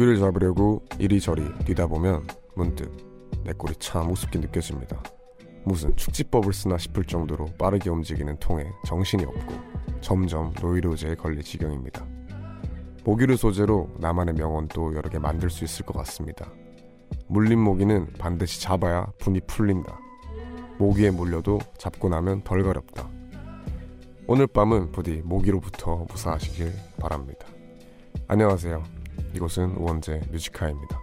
모기를 잡으려고 이리저리 뛰다 보면 문득 내 꼴이 참 우습게 느껴집니다. 무슨 축지법을 쓰나 싶을 정도로 빠르게 움직이는 통에 정신이 없고 점점 노이로제에 걸릴 지경입니다. 모기를 소재로 나만의 명언도 여러 개 만들 수 있을 것 같습니다. 물린 모기는 반드시 잡아야 분이 풀린다. 모기에 물려도 잡고 나면 덜 가렵다. 오늘 밤은 부디 모기로부터 무사하시길 바랍니다. 안녕하세요. 이곳은 우원재 뮤지카입니다.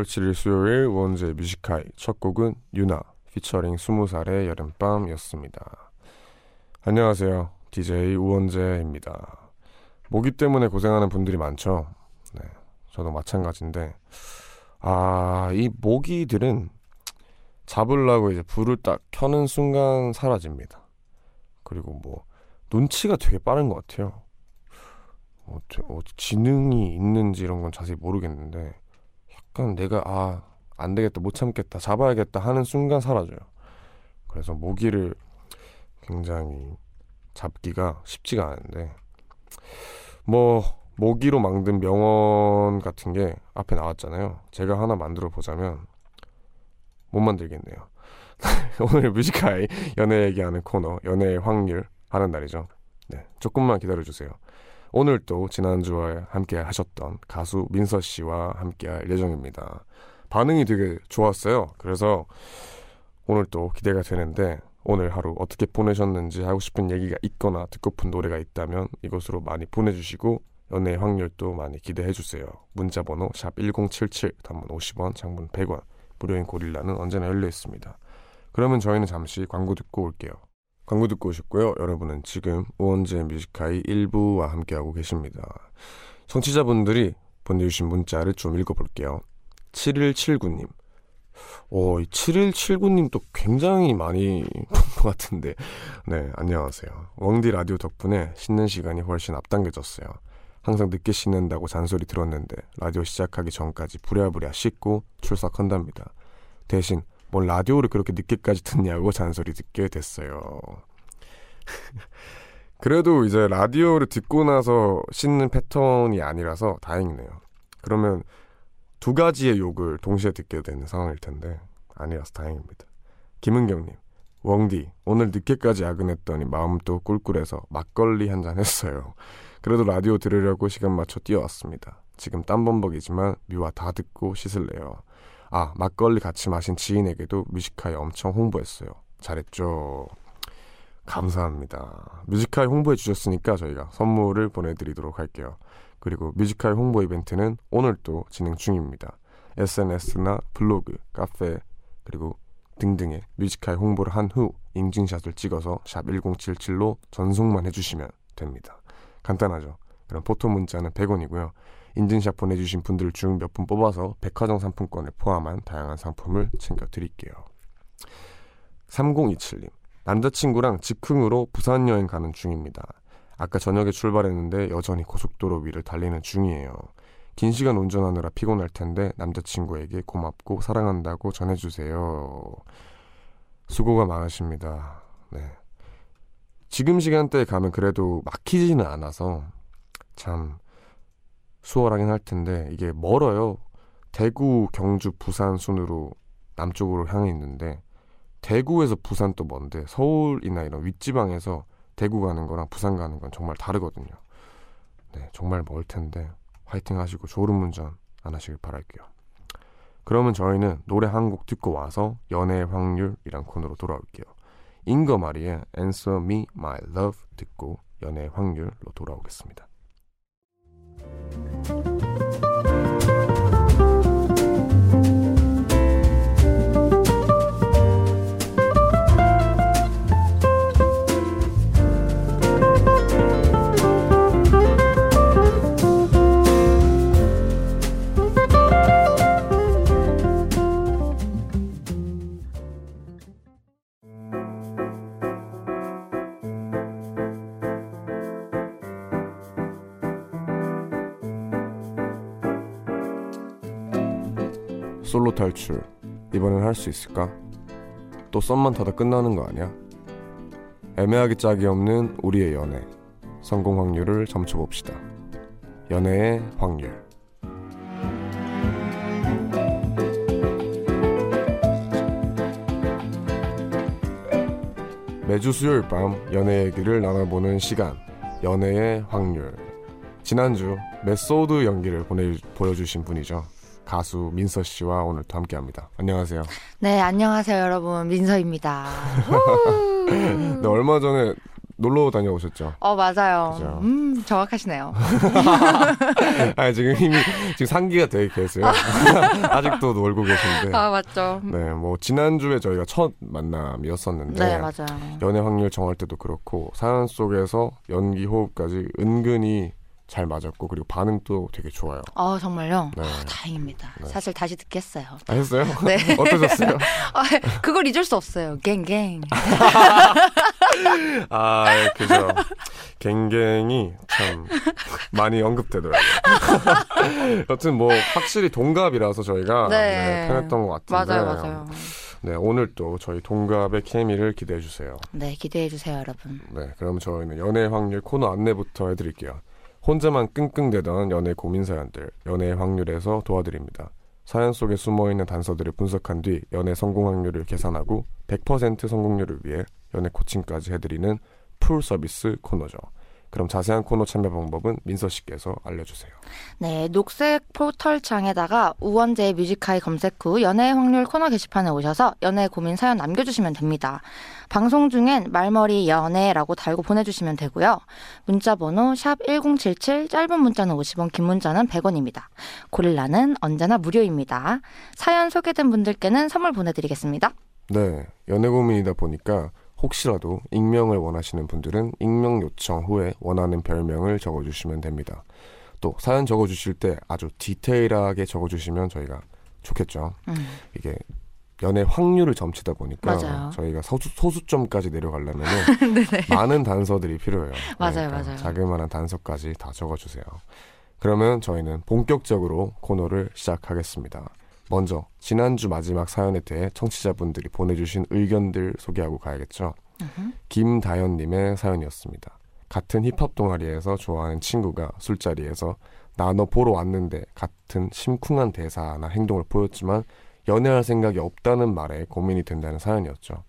8월 7일 수요일 우원재 뮤지카이 첫 곡은 유나 피처링 20살의 여름밤이었습니다. 안녕하세요. DJ 우원재입니다. 모기 때문에 고생하는 분들이 많죠. 네, 저도 마찬가지인데 아, 이 모기들은 잡으려고 이제 불을 딱 켜는 순간 사라집니다. 그리고 뭐 눈치가 되게 빠른 것 같아요. 뭐, 되- 어, 지능이 있는지 이런 건 자세히 모르겠는데 약간 내가 아, 안 되겠다, 못 참겠다, 잡아야겠다 하는 순간 사라져요. 그래서 모기를 굉장히 잡기가 쉽지가 않은데 뭐 모기로 만든 명언 같은 게 앞에 나왔잖아요. 제가 하나 만들어 보자면 못 만들겠네요. 오늘 뮤지카이 연애 얘기하는 코너 연애의 확률 하는 날이죠. 네, 조금만 기다려 주세요. 오늘 또 지난주에 함께 하셨던 가수 민서 씨와 함께 할 예정입니다. 반응이 되게 좋았어요. 그래서 오늘 또 기대가 되는데 오늘 하루 어떻게 보내셨는지 하고 싶은 얘기가 있거나 듣고픈 노래가 있다면 이곳으로 많이 보내주시고 연애의 확률도 많이 기대해 주세요. 문자 번호 샵 1077 단문 50원 장문 100원 무료인 고릴라는 언제나 열려 있습니다. 그러면 저희는 잠시 광고 듣고 올게요. 광고 듣고 오셨고요. 여러분은 지금 우원재 뮤지카이 1부와 함께하고 계십니다. 청취자분들이 보내주신 문자를 좀 읽어볼게요. 7179님. 오, 이 7179님 또 굉장히 많이 본 것 같은데. 네, 안녕하세요. 웡디 라디오 덕분에 씻는 시간이 훨씬 앞당겨졌어요. 항상 늦게 씻는다고 잔소리 들었는데 라디오 시작하기 전까지 부랴부랴 씻고 출석한답니다. 대신 뭘 라디오를 그렇게 늦게까지 듣냐고 잔소리 듣게 됐어요. 그래도 이제 라디오를 듣고 나서 씻는 패턴이 아니라서 다행이네요. 그러면 두 가지의 욕을 동시에 듣게 되는 상황일 텐데 아니라서 다행입니다. 김은경님, 웡디 오늘 늦게까지 야근했더니 마음도 꿀꿀해서 막걸리 한 잔 했어요. 그래도 라디오 들으려고 시간 맞춰 뛰어왔습니다. 지금 땀범벅이지만 미화 다 듣고 씻을래요. 아 막걸리 같이 마신 지인에게도 Music High 엄청 홍보했어요. 잘했죠. 감사합니다. Music High 홍보해 주셨으니까 저희가 선물을 보내드리도록 할게요. 그리고 Music High 홍보 이벤트는 오늘 또 진행 중입니다. SNS나 블로그, 카페 그리고 등등의 Music High 홍보를 한 후 인증샷을 찍어서 샵 1077로 전송만 해주시면 됩니다. 간단하죠. 그럼 포토 문자는 100원이고요. 인증샷 보내주신 분들 중 몇 분 뽑아서 백화점 상품권을 포함한 다양한 상품을 챙겨드릴게요. 3027님 남자친구랑 즉흥으로 부산 여행 가는 중입니다. 아까 저녁에 출발했는데 여전히 고속도로 위를 달리는 중이에요. 긴 시간 운전하느라 피곤할 텐데 남자친구에게 고맙고 사랑한다고 전해주세요. 수고가 많으십니다. 네. 지금 시간대에 가면 그래도 막히지는 않아서 참 수월하긴 할 텐데 이게 멀어요. 대구, 경주, 부산 순으로 남쪽으로 향해 있는데 대구에서 부산 또 먼데 서울이나 이런 윗지방에서 대구 가는 거랑 부산 가는 건 정말 다르거든요. 네, 정말 멀 텐데 화이팅 하시고 졸음운전 안 하시길 바랄게요. 그러면 저희는 노래 한 곡 듣고 와서 연애의 확률이란 코너로 돌아올게요. 잉거마리의 Answer Me My Love 듣고 연애의 확률로 돌아오겠습니다. Thank you. 솔로 탈출 이번엔 할 수 있을까? 또 썸만 타다 끝나는 거 아니야? 애매하게 짝이 없는 우리의 연애 성공 확률을 점쳐봅시다. 연애의 확률 매주 수요일 밤 연애 얘기를 나눠보는 시간 연애의 확률 지난주 메소드 연기를 보내, 보여주신 분이죠 가수 민서 씨와 오늘 또 함께합니다 안녕하세요 네, 안녕하세요, 여러분. 민서입니다. 네, 얼마 전에 놀러 다녀오셨죠 어, 맞아요. 그죠. 음, 정확하시네요. 아 지금 이미 지금 상기가 되게 계세요 아직도 놀고 계신데 아, 맞죠. 네뭐 지난 주에 저희가 첫 만남이었었는데 네, 맞아요. 연애 확률 정할 때도 그렇고 사연 속에서 연기 호흡까지 은근히 잘 맞았고 그리고 반응도 되게 좋아요. 어, 정말요? 네. 아, 다행입니다. 네. 사실 다시 듣겠어요. 아, 했어요? 네. 어떠셨어요? 아, 그걸 잊을 수 없어요. 갱갱. 아, 그죠. 갱갱이 참 많이 언급되더라고요. 여튼 뭐 확실히 동갑이라서 저희가 네. 네, 편했던 것 같은데. 맞아요, 맞아요. 네, 오늘 또 저희 동갑의 케미를 기대해 주세요. 네, 기대해 주세요, 여러분. 네, 그럼 저희는 연애 확률 코너 안내부터 해드릴게요. 혼자만 끙끙대던 연애 고민 사연들, 연애 확률에서 도와드립니다. 사연 속에 숨어있는 단서들을 분석한 뒤 연애 성공 확률을 계산하고 100% 성공률을 위해 연애 코칭까지 해드리는 full 서비스 코너죠. 그럼 자세한 코너 참여 방법은 민서 씨께서 알려주세요. 네, 녹색 포털 창에다가 우원재 뮤직하이 검색 후 연애 확률 코너 게시판에 오셔서 연애 고민 사연 남겨주시면 됩니다. 방송 중엔 말머리 연애라고 달고 보내주시면 되고요. 문자 번호 샵 1077, 짧은 문자는 50원, 긴 문자는 100원입니다. 고릴라는 언제나 무료입니다. 사연 소개된 분들께는 선물 보내드리겠습니다. 네, 연애 고민이다 보니까 혹시라도 익명을 원하시는 분들은 익명 요청 후에 원하는 별명을 적어주시면 됩니다. 또 사연 적어주실 때 아주 디테일하게 적어주시면 저희가 좋겠죠. 음, 이게 연애 확률을 점치다 보니까 맞아요. 저희가 소수, 소수점까지 내려가려면 많은 단서들이 필요해요. 네, 맞아요, 맞아요. 자그마한 단서까지 다 적어주세요. 그러면 저희는 본격적으로 코너를 시작하겠습니다. 먼저 지난주 마지막 사연에 대해 청취자분들이 보내주신 의견들 소개하고 가야겠죠. 김다현님의 사연이었습니다. 같은 힙합 동아리에서 좋아하는 친구가 술자리에서 나 너 보러 왔는데 같은 심쿵한 대사나 행동을 보였지만 연애할 생각이 없다는 말에 고민이 된다는 사연이었죠.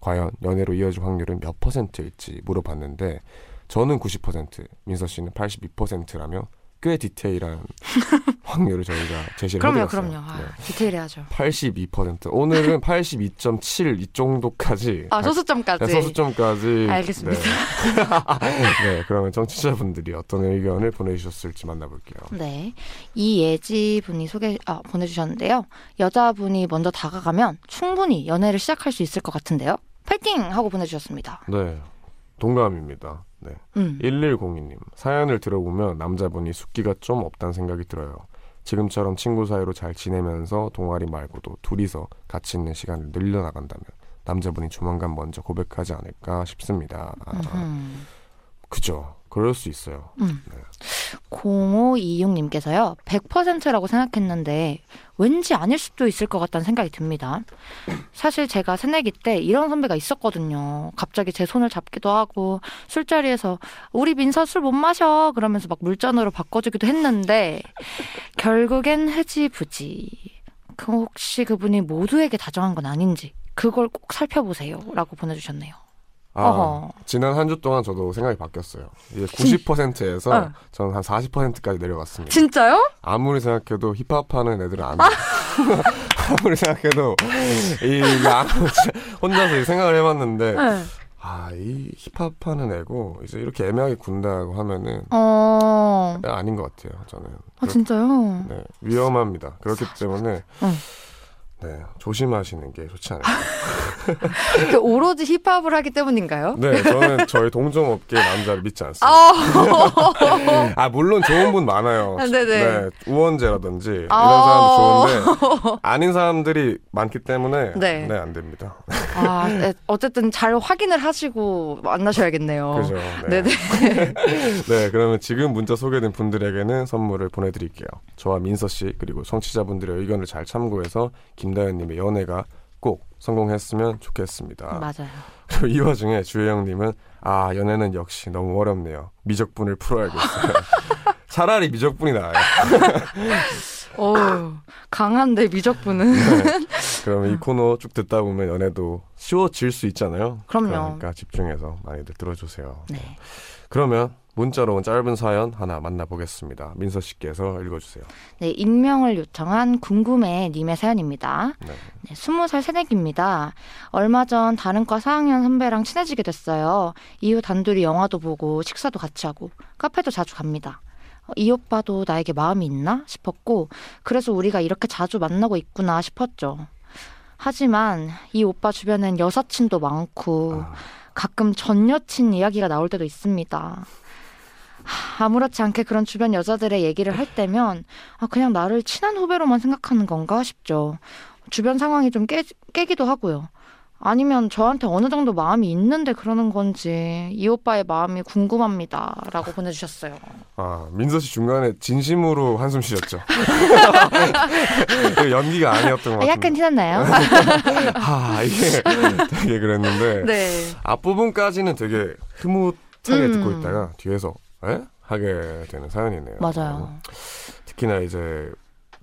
과연 연애로 이어질 확률은 몇 퍼센트일지 물어봤는데 저는 90%, 민서 씨는 82%라며 꽤 디테일한 확률을 저희가 제시를 그럼요, 해드렸어요. 그럼요. 아, 네. 디테일해야죠. 82% 오늘은 82.7 이 정도까지 아, 갈- 소수점까지. 네, 소수점까지 알겠습니다. 네. 네, 그러면 청취자분들이 어떤 의견을 보내주셨을지 만나볼게요. 네. 이예지 분이 소개, 아, 보내주셨는데요. 여자분이 먼저 다가가면 충분히 연애를 시작할 수 있을 것 같은데요. 파이팅! 하고 보내주셨습니다. 네, 동감입니다. 네, 음. 1102님 사연을 들어보면 남자분이 숙기가 좀 없다는 생각이 들어요. 지금처럼 친구 사이로 잘 지내면서 동아리 말고도 둘이서 같이 있는 시간을 늘려나간다면 남자분이 조만간 먼저 고백하지 않을까 싶습니다. 아, 음. 그죠. 그럴 수 있어요. 음. 네. 0526님께서요, 100%라고 생각했는데, 왠지 아닐 수도 있을 것 같다는 생각이 듭니다. 사실 제가 새내기 때 이런 선배가 있었거든요. 갑자기 제 손을 잡기도 하고, 술자리에서, 우리 민서 술 못 마셔! 그러면서 막 물잔으로 바꿔주기도 했는데, 결국엔 흐지부지. 그 혹시 그분이 모두에게 다정한 건 아닌지, 그걸 꼭 살펴보세요. 라고 보내주셨네요. 아, 어허. 지난 한 주 동안 저도 생각이 바뀌었어요. 이제 90%에서 어. 저는 한 40%까지 내려갔습니다. 진짜요? 아무리 생각해도 힙합하는 애들은 안 돼. 아무리 생각해도 이 아, 혼자서 이 생각을 해봤는데 네. 아 이 힙합하는 애고 이제 이렇게 애매하게 군다고 하면은 어, 아닌 것 같아요. 저는 아, 진짜요? 네, 위험합니다. 그렇기 때문에 응. 네 조심하시는 게 좋지 않을까. 그 오로지 힙합을 하기 때문인가요? 네, 저는 저희 동종업계 남자를 믿지 않습니다. 아, 아 물론 좋은 분 많아요. 아, 네네. 네, 우원재라든지 이런 아. 사람도 좋은데 아닌 사람들이 많기 때문에 네. 네, 안 됩니다. 아, 네, 어쨌든 잘 확인을 하시고 만나셔야겠네요. 그죠. 네. 네네. 네, 그러면 지금 문자 소개된 분들에게는 선물을 보내드릴게요. 저와 민서 씨 그리고 청취자분들의 의견을 잘 참고해서 김 다현님의 연애가 꼭 성공했으면 좋겠습니다. 맞아요. 그리고 이 와중에 주혜영님은 아 연애는 역시 너무 어렵네요. 미적분을 풀어야겠어요. 차라리 미적분이 나아요. 오, 강한데 미적분은. 네. 그러면 이 코너 쭉 듣다 보면 연애도 쉬워질 수 있잖아요. 그럼요. 그러니까 집중해서 많이들 들어주세요. 네. 그러면 문자로 온 짧은 사연 하나 만나보겠습니다. 민서 씨께서 읽어주세요. 네, 익명을 요청한 궁금해 님의 사연입니다. 네. 네, 20살 새내기입니다. 얼마 전 다른 과 4학년 선배랑 친해지게 됐어요. 이후 단둘이 영화도 보고 식사도 같이 하고 카페도 자주 갑니다. 어, 이 오빠도 나에게 마음이 있나 싶었고 그래서 우리가 이렇게 자주 만나고 있구나 싶었죠. 하지만 이 오빠 주변엔 여사친도 많고 아, 가끔 전 여친 이야기가 나올 때도 있습니다. 하, 아무렇지 않게 그런 주변 여자들의 얘기를 할 때면 아, 그냥 나를 친한 후배로만 생각하는 건가 싶죠. 주변 상황이 좀 깨, 깨기도 하고요. 아니면 저한테 어느 정도 마음이 있는데 그러는 건지 이 오빠의 마음이 궁금합니다. 라고 보내주셨어요. 아, 민서 씨 중간에 진심으로 한숨 쉬셨죠? 연기가 아니었던 것 아, 같은데. 약간 티났나요? 아, 이게 되게 그랬는데 네. 앞부분까지는 되게 흐뭇하게 음. 듣고 있다가 뒤에서 에? 하게 되는 사연이네요. 맞아요. 특히나 이제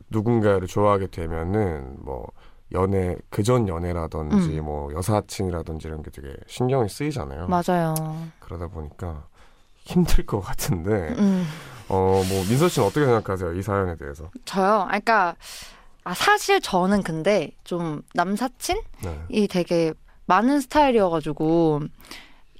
누군가를 좋아하게 되면은 뭐 연애 그전 연애라든지 음. 뭐 여사친이라든지 이런 게 되게 신경이 쓰이잖아요. 맞아요. 그러다 보니까 힘들 것 같은데 음. 어뭐 민서 씨는 어떻게 생각하세요 이 사연에 대해서? 저요? 아, 그러니까 아, 사실 저는 근데 좀 남사친이 네. 되게 많은 스타일이어가지고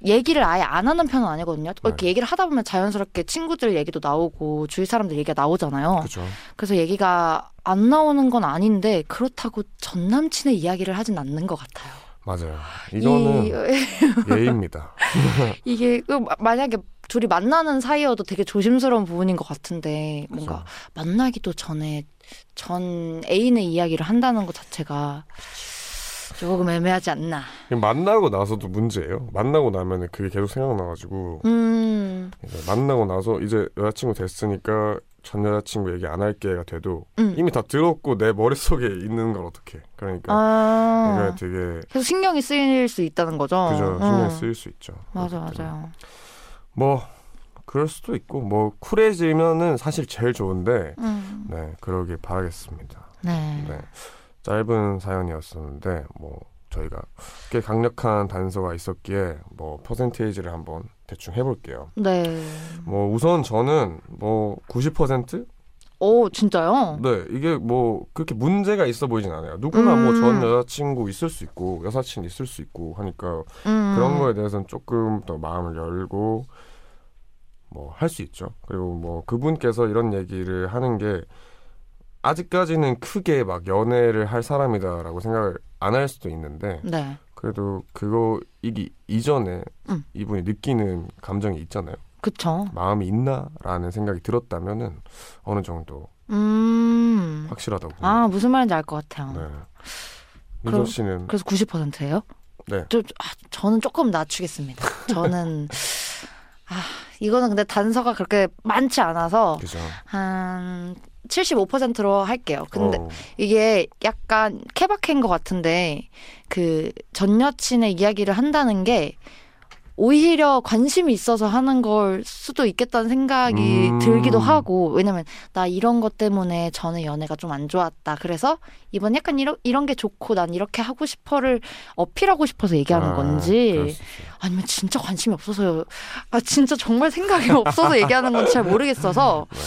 얘기를 아예 안 하는 편은 아니거든요. 이렇게 네. 얘기를 하다 보면 자연스럽게 친구들 얘기도 나오고 주위 사람들 얘기가 나오잖아요. 그죠. 그래서 얘기가 안 나오는 건 아닌데 그렇다고 전 남친의 이야기를 하진 않는 것 같아요. 맞아요. 이거는 이, 예입니다. 이게 그 마- 만약에 둘이 만나는 사이여도 되게 조심스러운 부분인 것 같은데 뭔가 그죠. 만나기도 전에 전 애인의 이야기를 한다는 것 자체가 조금 애매하지 않나. 만나고 나서도 문제예요. 만나고 나면은 그게 계속 생각나가지고 음, 만나고 나서 이제 여자친구 됐으니까 전 여자친구 얘기 안 할게가 돼도 음. 이미 다 들었고 내 머릿속에 있는 걸 어떡해. 그러니까 아, 되게 계속 신경이 쓰일 수 있다는 거죠. 그죠. 음. 신경 쓰일 수 있죠. 맞아. 맞아요. 뭐 그럴 수도 있고 뭐 쿨해지면은 사실 제일 좋은데 음, 네 그러길 바라겠습니다. 네. 네 짧은 사연이었었는데 뭐 저희가 꽤 강력한 단서가 있었기에 뭐 퍼센테이지를 한번 대충 해볼게요. 네. 뭐 우선 저는 뭐 90%? 오, 진짜요? 네 이게 뭐 그렇게 문제가 있어 보이진 않아요. 누구나 음. 뭐전 여자친구 있을 수 있고 여사친 있을 수 있고 하니까 음. 그런 거에 대해서는 조금 더 마음을 열고 뭐 할 수 있죠. 그리고 뭐 그분께서 이런 얘기를 하는 게 아직까지는 크게 막 연애를 할 사람이다라고 생각을 안 할 수도 있는데 네. 그래도 그거 이기 이전에 음. 이분이 느끼는 감정이 있잖아요. 그쵸. 마음이 있나라는 생각이 들었다면은 어느 정도 음. 확실하다고. 아, 무슨 말인지 알 것 같아요. 네. 민서 씨는 그래서 90%예요? 네. 저, 아, 저는 조금 낮추겠습니다. 저는 아, 이거는 근데 단서가 그렇게 많지 않아서 그죠. 한 75%로 할게요. 근데 어, 이게 약간 케바케인 것 같은데 그 전 여친의 이야기를 한다는 게 오히려 관심이 있어서 하는 걸 수도 있겠다는 생각이 음. 들기도 하고 왜냐면 나 이런 것 때문에 전에 연애가 좀 안 좋았다 그래서 이번 약간 이런 이런 게 좋고 난 이렇게 하고 싶어를 어필하고 싶어서 얘기하는 아, 건지. 아니면 진짜 관심이 없어서요 아 진짜 정말 생각이 없어서 얘기하는 건지 잘 모르겠어서 네.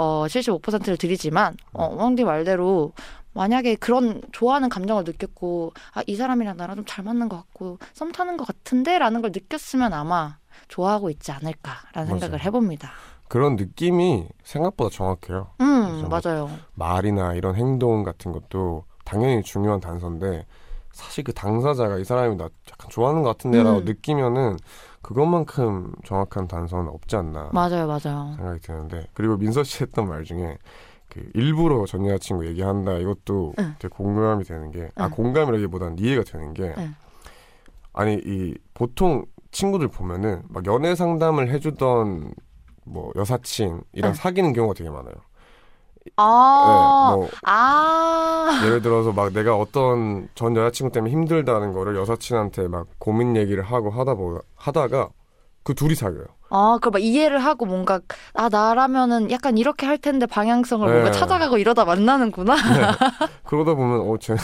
어 75%를 드리지만 어 왕디 말대로 만약에 그런 좋아하는 감정을 느꼈고 아 이 사람이랑 나랑 좀 잘 맞는 것 같고 썸 타는 것 같은데라는 걸 느꼈으면 아마 좋아하고 있지 않을까라는 맞아요. 생각을 해봅니다. 그런 느낌이 생각보다 정확해요. 음 그래서 맞아요. 말이나 이런 행동 같은 것도 당연히 중요한 단서인데 사실 그 당사자가 이 사람이 나 약간 좋아하는 것 같은데라고 음. 느끼면은 그것만큼 정확한 단서는 없지 않나 맞아요 맞아요. 생각이 드는데 그리고 민서 씨 했던 말 중에 그 일부러 전 여자친구 얘기한다 이것도 응. 되게 공감이 되는 게아 응. 공감이라기보다는 이해가 되는 게 응. 아니 이 보통 친구들 보면은 막 연애 상담을 해주던 뭐 여사친이랑 네. 사귀는 경우가 되게 많아요. 아, 네, 뭐 아, 예를 들어서 막 내가 어떤 전 여자친구 때문에 힘들다는 거를 여사친한테 막 고민 얘기를 하고 하다 보 하다가 그 둘이 사귀어요. 아, 그럼 막 이해를 하고 뭔가, 아, 나라면은 약간 이렇게 할 텐데 방향성을 네. 뭔가 찾아가고 이러다 만나는구나. 그러다 보면 어 쟤는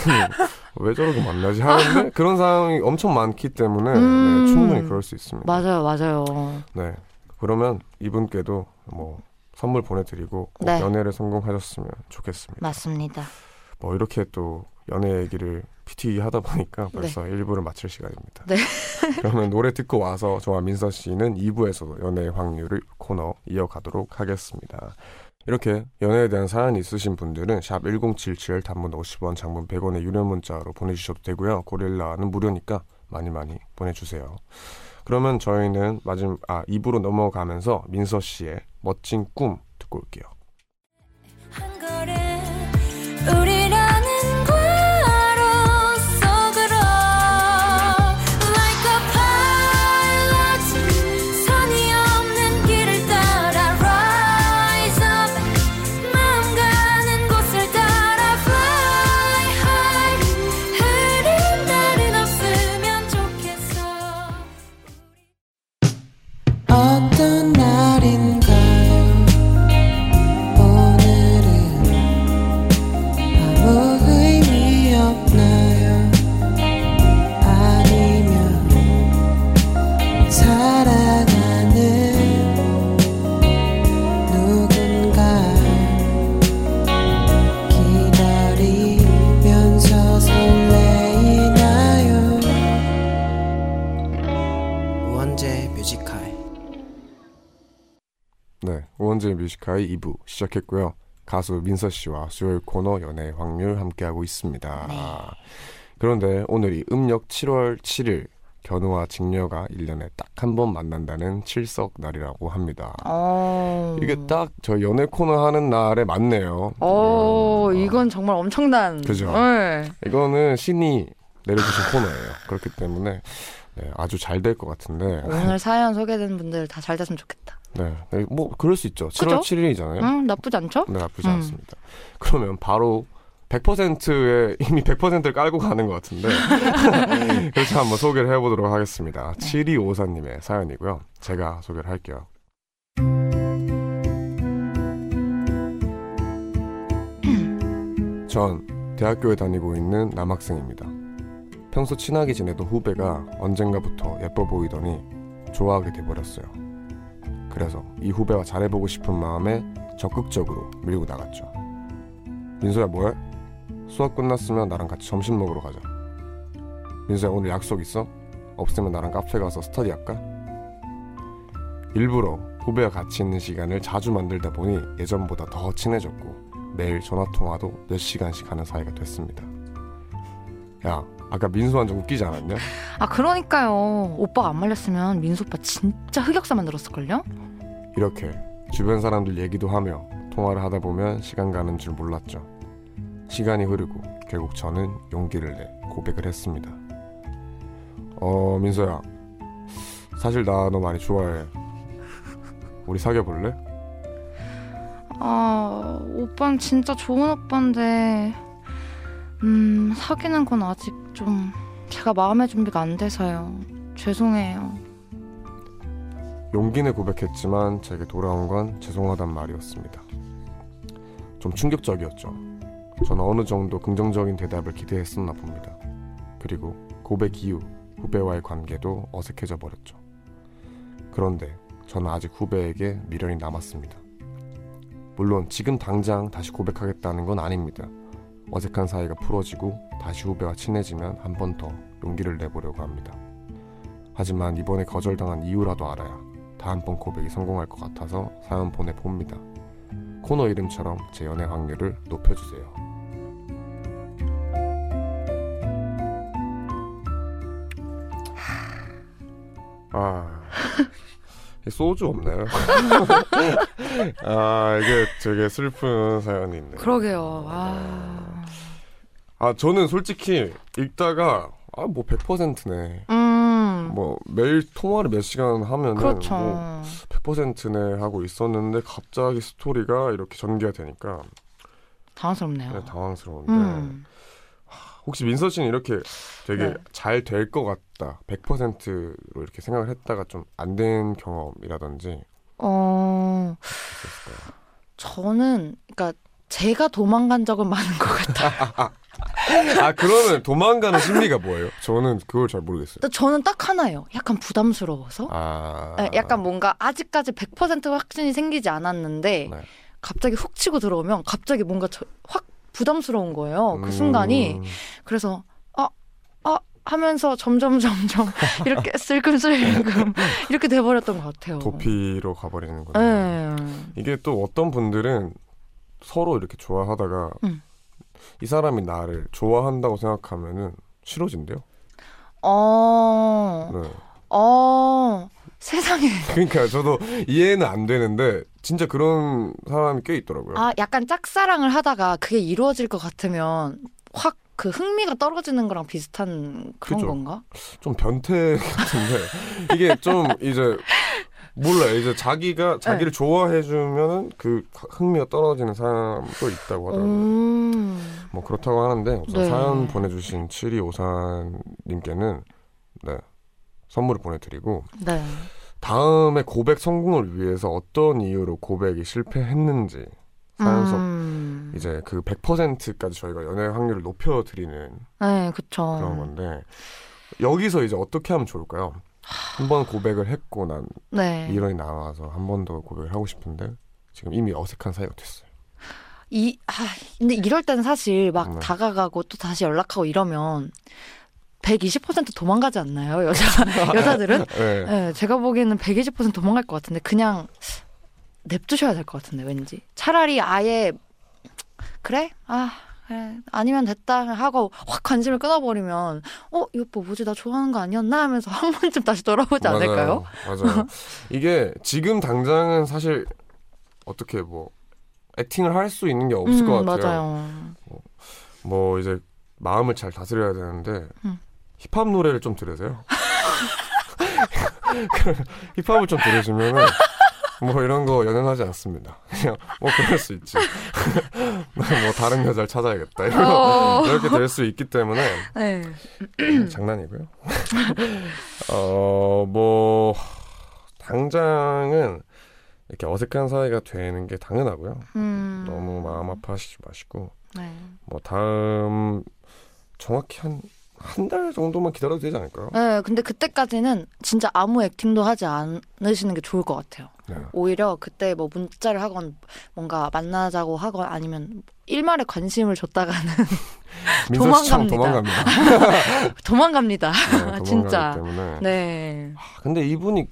왜 저렇게 만나지 하는데 그런 상황이 엄청 많기 때문에 음. 네, 충분히 그럴 수 있습니다. 맞아요, 맞아요. 네. 그러면 이분께도 뭐 선물 보내드리고 꼭 네. 연애를 성공하셨으면 좋겠습니다. 맞습니다. 뭐 이렇게 또 연애 얘기를 PT 하다 보니까 벌써 1부를 마칠 시간입니다. 네. 그러면 노래 듣고 와서 저와 민서 씨는 2부에서도 연애의 확률을 코너 이어가도록 하겠습니다. 이렇게 연애에 대한 사연이 있으신 분들은 샵 1077 단문 50원 장문 100원의 유료 문자로 보내주셔도 되고요. 고릴라는 무료니까 많이 많이 보내주세요. 그러면 저희는 마지막 아 2부로 넘어가면서 민서 씨의 멋진 꿈 듣고 올게요. 네, 우원재 뮤지카이 2부 시작했고요. 가수 민서 씨와 수요일 코너 연애 확률 함께하고 있습니다. 네. 그런데 오늘이 음력 7월 7일 견우와 직녀가 1년에 딱 한 번 만난다는 칠석 날이라고 합니다. 어. 이게 딱 저 연애 코너 하는 날에 맞네요. 어, 음, 이건 정말 엄청난. 그죠. 네. 이거는 신이 내려주신 코너예요. 그렇기 때문에 네, 아주 잘 될 것 같은데. 오늘 사연 소개된 분들 다 잘 됐으면 좋겠다. 네, 네, 뭐 그럴 수 있죠. 7월 그죠? 7일이잖아요. 응, 나쁘지 않죠? 네, 나쁘지 음. 않습니다. 그러면 바로 100%에 이미 100%를 깔고 가는 것 같은데 그래서 한번 소개를 해보도록 하겠습니다. 7254님의 사연이고요. 제가 소개를 할게요. 전 대학교에 다니고 있는 남학생입니다. 평소 친하게 지내던 후배가 언젠가부터 예뻐 보이더니 좋아하게 돼버렸어요. 그래서 이 후배와 잘해보고 싶은 마음에 적극적으로 밀고 나갔죠. 민서야 뭐해? 수업 끝났으면 나랑 같이 점심 먹으러 가자. 민서야 오늘 약속 있어? 없으면 나랑 카페 가서 스터디 할까? 일부러 후배와 같이 있는 시간을 자주 만들다 보니 예전보다 더 친해졌고 매일 전화 통화도 몇 시간씩 하는 사이가 됐습니다. 야, 아까 민수 완전 웃기지 않았냐? 아, 그러니까요. 오빠가 안 말렸으면 민수 오빠 진짜 흑역사 만들었을걸요? 이렇게 주변 사람들 얘기도 하며 통화를 하다 보면 시간 가는 줄 몰랐죠. 시간이 흐르고 결국 저는 용기를 내 고백을 했습니다. 어, 민서야. 사실 나 너 많이 좋아해. 우리 사귀어 볼래? 아, 오빠는 진짜 좋은 오빠인데, 음, 사귀는 건 아직 좀, 제가 마음의 준비가 안 돼서요. 죄송해요. 용기 내 고백했지만 제게 돌아온 건 죄송하단 말이었습니다. 좀 충격적이었죠. 저는 어느 정도 긍정적인 대답을 기대했었나 봅니다. 그리고 고백 이후 후배와의 관계도 어색해져 버렸죠. 그런데 저는 아직 후배에게 미련이 남았습니다. 물론 지금 당장 다시 고백하겠다는 건 아닙니다. 어색한 사이가 풀어지고 다시 후배와 친해지면 한 번 더 용기를 내보려고 합니다. 하지만 이번에 거절당한 이유라도 알아야 다음번 고백이 성공할 것 같아서 사연 보내봅니다. 코너 이름처럼 제 연애 확률을 높여주세요. 아, 이 소주 없나요? 아, 이게 되게 슬픈 사연이 있네요. 그러게요. 아, 아, 저는 솔직히 읽다가 아, 뭐 100%네. 음, 뭐 매일 통화를 몇 시간 하면은 그렇죠. 뭐 100%네 하고 있었는데 갑자기 스토리가 이렇게 전개가 되니까 당황스럽네요. 네, 당황스러운데 음. 혹시 민서 씨는 이렇게 되게 네. 잘될 것 같다 100%로 이렇게 생각을 했다가 좀 안 된 경험이라든지 어, 있었을까요? 저는, 그러니까 제가 도망간 적은 많은 것 같아요. 아 그러면 도망가는 심리가 뭐예요? 저는 그걸 잘 모르겠어요. 저는 딱 하나예요. 약간 부담스러워서. 아 네, 약간 뭔가 아직까지 100% 확신이 생기지 않았는데 네. 갑자기 훅 치고 들어오면 갑자기 뭔가 저- 확 부담스러운 거예요. 그 음, 순간이. 그래서 아, 아 하면서 점점 점점 이렇게 슬금슬금 이렇게 돼버렸던 것 같아요. 도피로 가버리는구나. 네. 이게 또 어떤 분들은 서로 이렇게 좋아하다가 음. 이 사람이 나를 좋아한다고 생각하면은 싫어진대요. 어, 네. 어, 세상에. 그러니까 저도 이해는 안 되는데 진짜 그런 사람이 꽤 있더라고요. 아, 약간 짝사랑을 하다가 그게 이루어질 것 같으면 확 그 흥미가 떨어지는 거랑 비슷한 그런 그죠. 건가? 좀 변태 같은데 이게 좀 이제 몰라요. 이제 자기가 자기를 네. 좋아해 주면은 그 흥미가 떨어지는 사람도 있다고 하더라고요. 음. 뭐 그렇다고 하는데 우선 네. 사연 보내주신 7254님께는 네 선물을 보내드리고 네. 다음에 고백 성공을 위해서 어떤 이유로 고백이 실패했는지 사연 속 음. 이제 그 100%까지 저희가 연애 확률을 높여드리는 네, 그쵸. 그런 건데 여기서 이제 어떻게 하면 좋을까요? 한 번 고백을 했고 난 네. 미련이 남아서 한 번 더 고백을 하고 싶은데 지금 이미 어색한 사이가 됐어요. 이, 아, 근데 이럴 때는 사실 막 네. 다가가고 또 다시 연락하고 이러면 120% 도망가지 않나요? 여자, 여자들은? 네. 네, 제가 보기에는 120% 도망갈 것 같은데 그냥 냅두셔야 될 것 같은데 왠지. 차라리 아예 그래? 아, 그래. 아니면 됐다 하고 확 관심을 끊어버리면 어, 이 오빠 뭐지? 나 좋아하는 거 아니었나? 하면서 한 번쯤 다시 돌아보지 않을까요? 맞아요. 맞아요. 이게 지금 당장은 사실 어떻게 뭐 액팅을 할 수 있는 게 없을 음, 것 같아요. 맞아요. 뭐 이제 마음을 잘 다스려야 되는데 음. 힙합 노래를 좀 들으세요. 힙합을 좀 들으시면은 뭐 이런 거 연연하지 않습니다. 그냥 뭐 그럴 수 있지. 뭐 다른 여자를 찾아야겠다. 이런 거 어. 이렇게 될 수 있기 때문에 네. 장난이고요. 어, 뭐, 당장은 이렇게 어색한 사이가 되는 게 당연하고요. 음. 너무 마음 아파하시지 마시고, 네. 뭐, 다음, 정확히 한, 한달 정도만 기다려도 되지 않을까요? 네, 근데 그때까지는 진짜 아무 액팅도 하지 않으시는 게 좋을 것 같아요. 네. 오히려 그때 뭐 문자를 하건 뭔가 만나자고 하건 아니면 일말에 관심을 줬다가는 도망갑니다. 도망갑니다. 도망갑니다. 네, 진짜. 때문에. 네. 아, 근데 이분이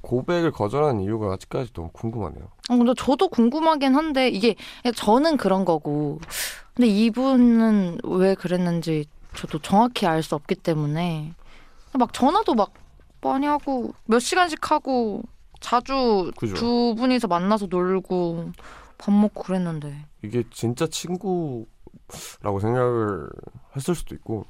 고백을 거절한 이유가 아직까지 너무 궁금하네요. 어, 근데 저도 궁금하긴 한데 이게 저는 그런 거고 근데 이분은 왜 그랬는지 저도 정확히 알 수 없기 때문에 막 전화도 막 많이 하고 몇 시간씩 하고 자주 그죠. 두 분이서 만나서 놀고 밥 먹고 그랬는데 이게 진짜 친구라고 생각을 했을 수도 있고,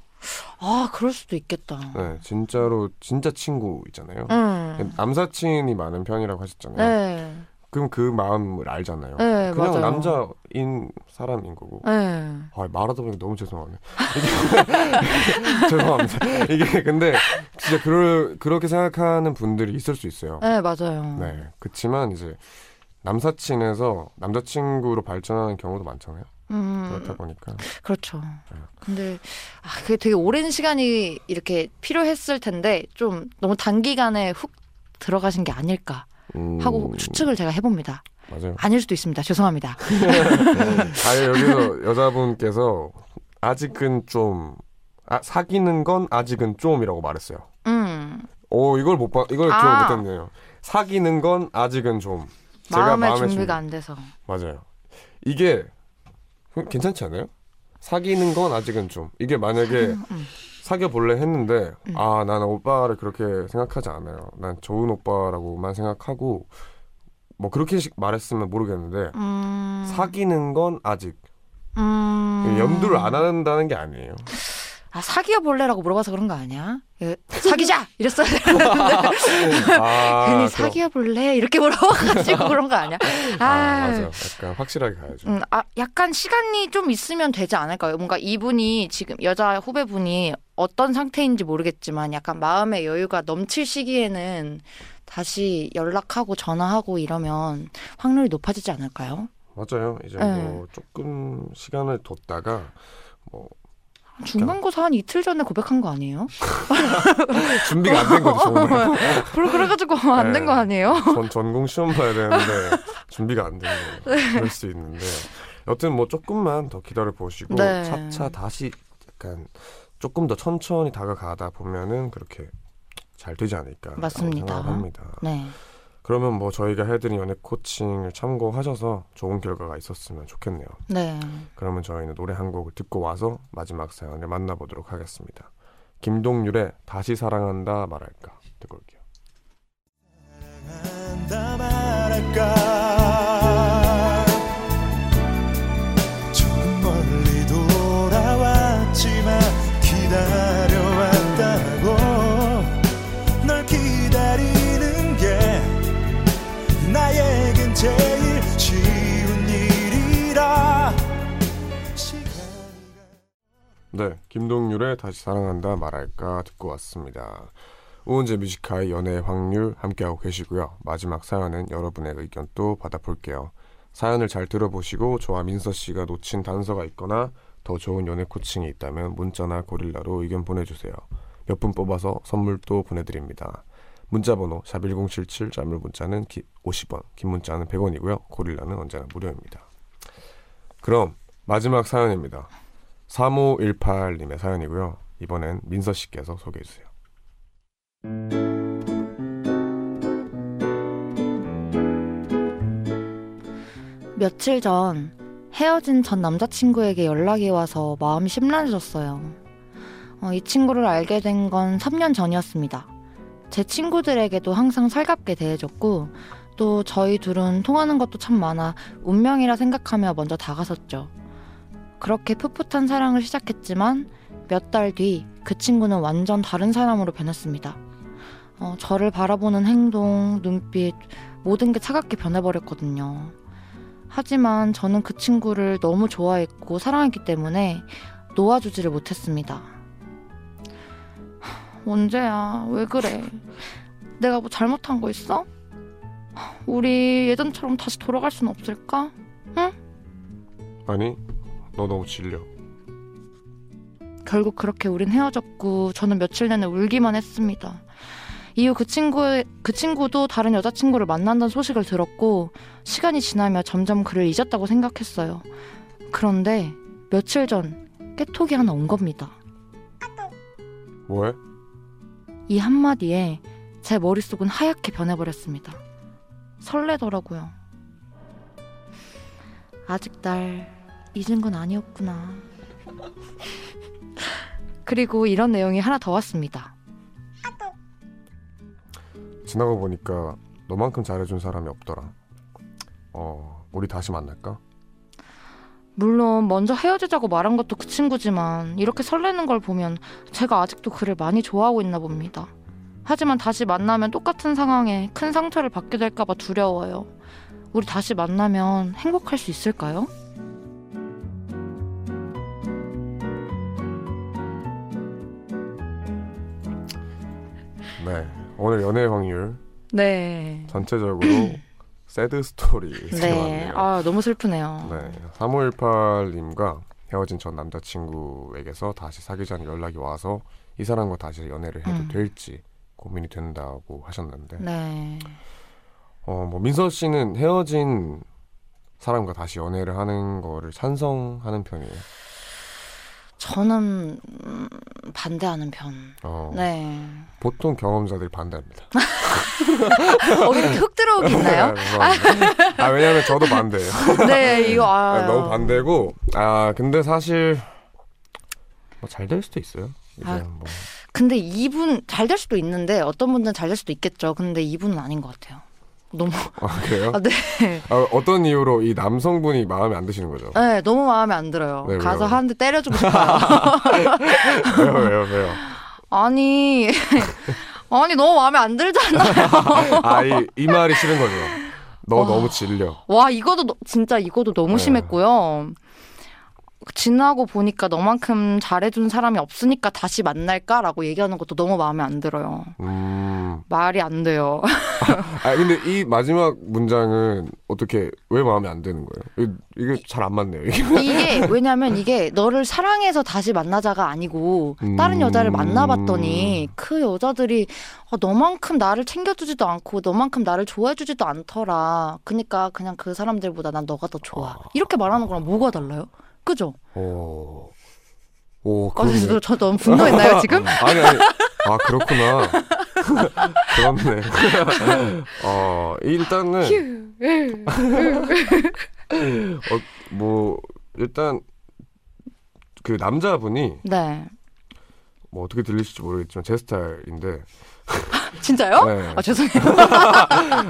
아 그럴 수도 있겠다. 네, 진짜로, 진짜 친구 있잖아요. 응. 남사친이 많은 편이라고 하셨잖아요. 네. 그럼 그 마음을 알잖아요. 네, 그냥 맞아요. 남자인 사람인 거고. 네. 아, 말하다 보니까 너무 죄송하네. 죄송합니다. 이게 근데 진짜 그럴 그렇게 생각하는 분들이 있을 수 있어요. 네, 맞아요. 네. 그렇지만 이제 남사친에서 남자친구로 발전하는 경우도 많잖아요. 음, 그렇다 보니까 그렇죠. 네. 근데 아, 그게 되게 오랜 시간이 이렇게 필요했을 텐데 좀 너무 단기간에 훅 들어가신 게 아닐까 음, 하고 추측을 제가 해봅니다. 맞아요. 아닐 수도 있습니다. 죄송합니다. 아예 여기서 여자분께서 아직은 좀 아, 사귀는 건 아직은 좀이라고 말했어요. 음, 오 이걸 못 봐, 이걸 기억 아. 못했네요. 사귀는 건 아직은 좀 제가 마음의 마음의 준비가 준비- 안 돼서. 맞아요. 이게 괜찮지 않아요? 사귀는 건 아직은 좀 이게 만약에 음. 사귀어 볼래 했는데 음. 아 나는 오빠를 그렇게 생각하지 않아요. 난 좋은 오빠라고만 생각하고 뭐 그렇게 식 말했으면 모르겠는데 음, 사귀는 건 아직 음, 염두를 안 한다는 게 아니에요. 아 사귀어 볼래라고 물어봐서 그런 거 아니야? 예, 사귀자 이랬어야 되는데 아, 괜히 사귀어 볼래 이렇게 물어봐가지고 그런 거 아니야? 아, 아, 맞아. 약간 확실하게 가야죠. 음, 아, 약간 시간이 좀 있으면 되지 않을까요? 뭔가 이분이 지금 여자 후배분이 어떤 상태인지 모르겠지만 약간 마음의 여유가 넘칠 시기에는 다시 연락하고 전화하고 이러면 확률이 높아지지 않을까요? 맞아요. 이제 네. 뭐 조금 시간을 뒀다가 뭐 중간고사 한 이틀 전에 고백한 거 아니에요? 준비가 안 된 거죠. 정말. 그래, 그래가지고 안 된거 네. 아니에요? 전 전공 시험 봐야 되는데 준비가 안 된 거예요. 그럴 수 있는데 여튼 뭐 조금만 더 기다려 보시고 네. 차차 다시 약간 조금 더 천천히 다가가다 보면은 그렇게 잘 되지 않을까 맞습니다. 생각합니다. 네. 그러면 뭐 저희가 해드린 연애 코칭을 참고하셔서 좋은 결과가 있었으면 좋겠네요. 네. 그러면 저희는 노래 한 곡을 듣고 와서 마지막 사연을 만나보도록 하겠습니다. 김동률의 다시 사랑한다 말할까 듣고 올게요. 네, 김동률의 다시 사랑한다 말할까 듣고 왔습니다. 우원재 뮤직하이 연애의 확률 함께하고 계시고요. 마지막 사연은 여러분의 의견 또 받아볼게요. 사연을 잘 들어보시고 저와 민서 씨가 놓친 단서가 있거나 더 좋은 연애 코칭이 있다면 문자나 고릴라로 의견 보내주세요. 몇 분 뽑아서 선물도 보내드립니다. 문자번호 샵1077 짧은 문자는 50원, 긴 문자는 100원이고요. 고릴라는 언제나 무료입니다. 그럼 마지막 사연입니다. 3518님의 사연이고요. 이번엔 민서 씨께서 소개해 주세요. 며칠 전 헤어진 전 남자친구에게 연락이 와서 마음이 심란해졌어요. 어, 이 친구를 알게 된 건 3년 전이었습니다. 제 친구들에게도 항상 살갑게 대해줬고, 또 저희 둘은 통하는 것도 참 많아 운명이라 생각하며 먼저 다가섰죠. 그렇게 풋풋한 사랑을 시작했지만 몇 달 뒤 그 친구는 완전 다른 사람으로 변했습니다. 어, 저를 바라보는 행동, 눈빛, 모든 게 차갑게 변해버렸거든요. 하지만 저는 그 친구를 너무 좋아했고 사랑했기 때문에 놓아주지를 못했습니다. 하, 언제야? 왜 그래? 내가 뭐 잘못한 거 있어? 하, 우리 예전처럼 다시 돌아갈 수는 없을까? 아니, 너 너무 질려. 결국 그렇게 우린 헤어졌고 저는 며칠 내내 울기만 했습니다. 이후 그 친구 그 친구도 다른 여자친구를 만난다는 소식을 들었고 시간이 지나며 점점 그를 잊었다고 생각했어요. 그런데 며칠 전 깨톡이 하나 온 겁니다. 뭐해? 이 한마디에 제 머릿속은 하얗게 변해버렸습니다. 설레더라고요. 아직 날 잊은 건 아니었구나. 그리고 이런 내용이 하나 더 왔습니다. 지나고 보니까 너만큼 잘해준 사람이 없더라. 어, 우리 다시 만날까? 물론 먼저 헤어지자고 말한 것도 그 친구지만 이렇게 설레는 걸 보면 제가 아직도 그를 많이 좋아하고 있나 봅니다. 하지만 다시 만나면 똑같은 상황에 큰 상처를 받게 될까봐 두려워요. 우리 다시 만나면 행복할 수 있을까요? 네. 오늘 연애 확률 네. 전체적으로 새드 스토리 네. 아, 너무 슬프네요. 네. 3518님과 헤어진 전 남자친구에게서 다시 사귀자는 연락이 와서 이 사람과 다시 연애를 해도 음. 될지 고민이 된다고 하셨는데 네. 어, 뭐 민서 씨는 헤어진 사람과 다시 연애를 하는 거를 찬성하는 편이에요. 저는 음, 반대하는 편. 어, 네. 보통 경험자들이 반대합니다. 어, 이렇게 흙 들어오기 있나요? 죄송합니다. 아 왜냐면 저도 반대예요. 네, 이거 아, 아, 너무 반대고 아 근데 사실 뭐 잘 될 수도 있어요. 이제 아, 뭐 근데 이분 잘 될 수도 있는데 어떤 분들은 잘 될 수도 있겠죠. 근데 이분은 아닌 것 같아요. 너무 아 그래요? 아, 네. 아, 어떤 이유로 이 남성분이 마음에 안 드시는 거죠? 네, 너무 마음에 안 들어요. 네, 왜요? 가서 한대 때려주고 싶어요. 왜요 왜요 왜요? 아니, 아니 너무 마음에 안 들잖아요. 아이 이 말이 싫은 거죠. 너 와. 너무 질려. 와, 이거도 너- 진짜 이거도 너무 네. 심했고요. 지나고 보니까 너만큼 잘해준 사람이 없으니까 다시 만날까라고 얘기하는 것도 너무 마음에 안 들어요. 음. 말이 안 돼요. 아 근데 이 마지막 문장은 어떻게 왜 마음에 안 드는 거예요? 이- 이게 잘 안 맞네요. 이게. 이게 왜냐면 이게 너를 사랑해서 다시 만나자가 아니고 다른 음. 여자를 만나봤더니 그 여자들이 어, 너만큼 나를 챙겨주지도 않고 너만큼 나를 좋아해주지도 않더라. 그러니까 그냥 그 사람들보다 난 너가 더 좋아. 이렇게 말하는 거랑 뭐가 달라요? 그죠? 오. 오, 어, 그러네. 저, 저 너무 분노했나요 지금? 아니 아니. 아 그렇구나. 그렇네. 어 일단은 어, 뭐 일단 그 남자분이 네. 뭐 어떻게 들리실지 모르겠지만 제 스타일인데. 진짜요? 네. 아 죄송해요.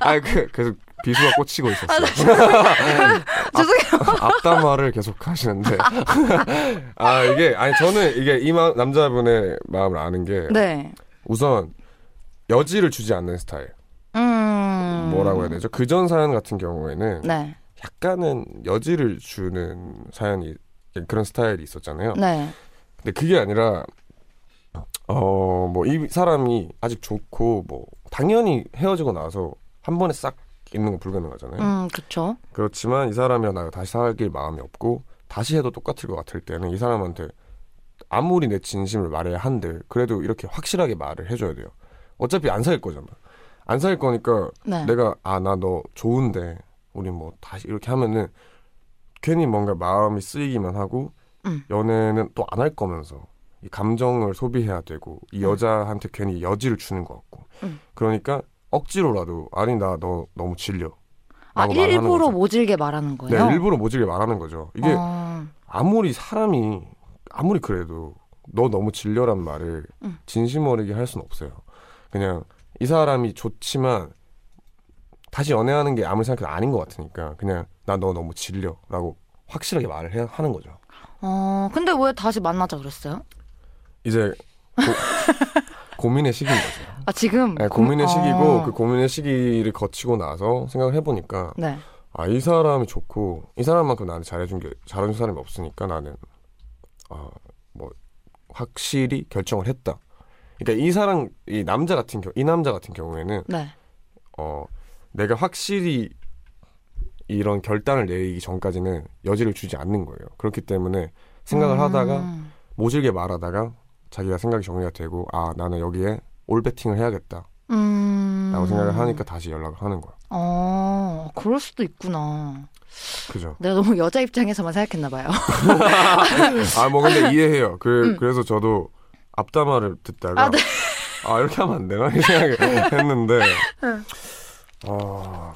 아 그, 계속 비수가 꽂히고 있었어요. 죄송해요. 앞담화를 계속 하시는데. 아 이게 아니 저는 이게 이 마- 남자분의 마음을 아는 게 네. 우선 여지를 주지 않는 스타일. 음. 뭐라고 해야 되죠? 그전 사연 같은 경우에는 네. 약간은 여지를 주는 사연이 그런 스타일이 있었잖아요. 네. 근데 그게 아니라 어 뭐 이 사람이 아직 좋고 뭐 당연히 헤어지고 나서 한 번에 싹 있는 건 불가능하잖아요. 음, 그쵸. 그렇지만 이 사람이랑 나가 다시 사귈 마음이 없고 다시 해도 똑같을 것 같을 때는 이 사람한테 아무리 내 진심을 말해야 한들 그래도 이렇게 확실하게 말을 해줘야 돼요. 어차피 안살 거잖아. 안살 거니까 네. 내가 아 나 너 좋은데 우리 뭐 다시 이렇게 하면은 괜히 뭔가 마음이 쓰이기만 하고 음. 연애는 또 안 할 거면서 이 감정을 소비해야 되고 이 여자한테 괜히 여지를 주는 것 같고 음. 그러니까 억지로라도 아니 나 너 너무 질려. 아, 일부러 거죠. 모질게 말하는 거예요? 네, 일부러 모질게 말하는 거죠. 이게 어, 아무리 사람이 아무리 그래도 너 너무 질려란 말을 음. 진심 어리게 할 수는 없어요. 그냥 이 사람이 좋지만 다시 연애하는 게 아무리 생각해도 아닌 것 같으니까 그냥 나 너 너무 질려라고 확실하게 말을 해야 하는 거죠. 어, 근데 왜 다시 만나자 그랬어요? 이제 고, 민의 시기인 거죠. 아, 지금? 네, 고민의 고- 시기고 어. 그 고민의 시기를 거치고 나서 생각을 해보니까 네. 아이 사람이 좋고 이 사람만큼 나한테 잘해준 게 잘해준 사람이 없으니까 나는 아뭐 확실히 결정을 했다. 그러니까 이 사람 이 남자 같은 경우 이 남자 같은 경우에는 네. 어 내가 확실히 이런 결단을 내리기 전까지는 여지를 주지 않는 거예요. 그렇기 때문에 생각을 음. 하다가 모질게 말하다가 자기가 생각이 정리가 되고 아 나는 여기에 올 배팅을 해야겠다. 음. 라고 생각을 하니까 다시 연락을 하는 거야. 어, 그럴 수도 있구나. 그죠? 내가 너무 여자 입장에서만 생각했나 봐요. 아, 뭐 근데 이해해요. 그, 그래서 저도 앞담화를 듣다가 아, 네. 아, 이렇게 하면 안 되나? 이 생각을 했는데 아. 아,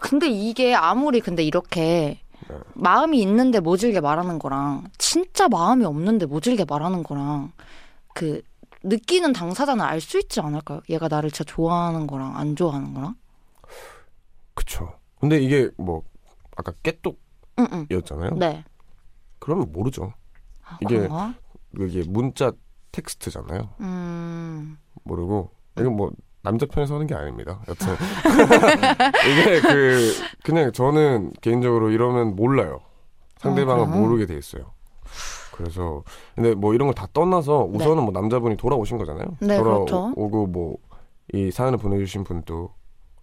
근데 이게 아무리 근데 이렇게 네. 마음이 있는데 모질게 말하는 거랑 진짜 마음이 없는데 모질게 말하는 거랑 그 느끼는 당사자는 알 수 있지 않을까요? 얘가 나를 진짜 좋아하는 거랑 안 좋아하는 거랑? 그쵸. 근데 이게 뭐 아까 깨똑이었잖아요. 응, 응. 네. 그러면 모르죠. 아, 이게- 그런가? 이게 문자 텍스트잖아요. 음. 모르고 이건 뭐 남자 편에서 하는 게 아닙니다. 여튼 이게 그 그냥 저는 개인적으로 이러면 몰라요. 상대방은 어, 그래요? 모르게 돼 있어요. 그래서 근데 뭐 이런 걸 다 떠나서 우선은 뭐 남자분이 돌아오신 거잖아요. 네, 그렇죠. 돌아오고 뭐이 사연을 보내주신 분도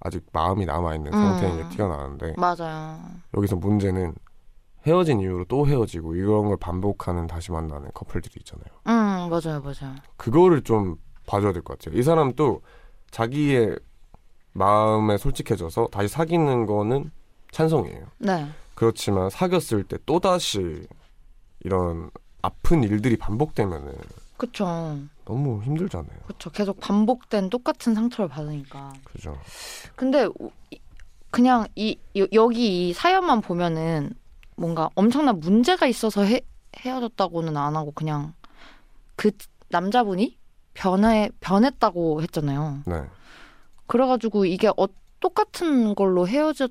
아직 마음이 남아 있는 음. 상태인 게 티가 나는데 맞아요. 여기서 문제는 헤어진 이후로 또 헤어지고 이런 걸 반복하는 다시 만나는 커플들이 있잖아요. 음, 맞아요, 맞아요. 그거를 좀 봐줘야 될 것 같아요. 이 사람도 자기의 마음에 솔직해져서 다시 사귀는 거는 찬성이에요. 네. 그렇지만 사귀었을 때 또 다시 이런 아픈 일들이 반복되면은 그쵸. 너무 힘들잖아요. 그쵸. 계속 반복된 똑같은 상처를 받으니까. 그죠? 근데 그냥 이 여- 여기 이 사연만 보면은 뭔가 엄청난 문제가 있어서 헤, 헤어졌다고는 안 하고 그냥 그 남자분이 변해 변했다고 했잖아요. 네. 그래가지고 이게 똑같은 걸로 헤어질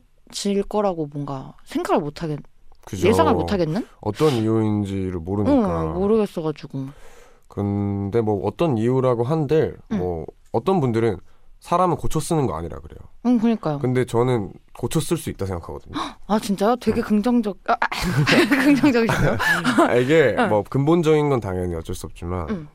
거라고 뭔가 생각을 못 하겠, 그죠. 예상을 못 하겠는? 어떤 이유인지를 모르니까. 응, 모르겠어가지고. 근데 뭐 어떤 이유라고 한들 응. 뭐 어떤 분들은 사람은 고쳐 쓰는 거 아니라 그래요. 응, 그러니까요. 근데 저는 고쳐 쓸 수 있다 생각하거든요. 아 진짜요? 되게 긍정적, 아, 아, 긍정적이시네요. 아, 이게 응. 뭐 근본적인 건 당연히 어쩔 수 없지만 응.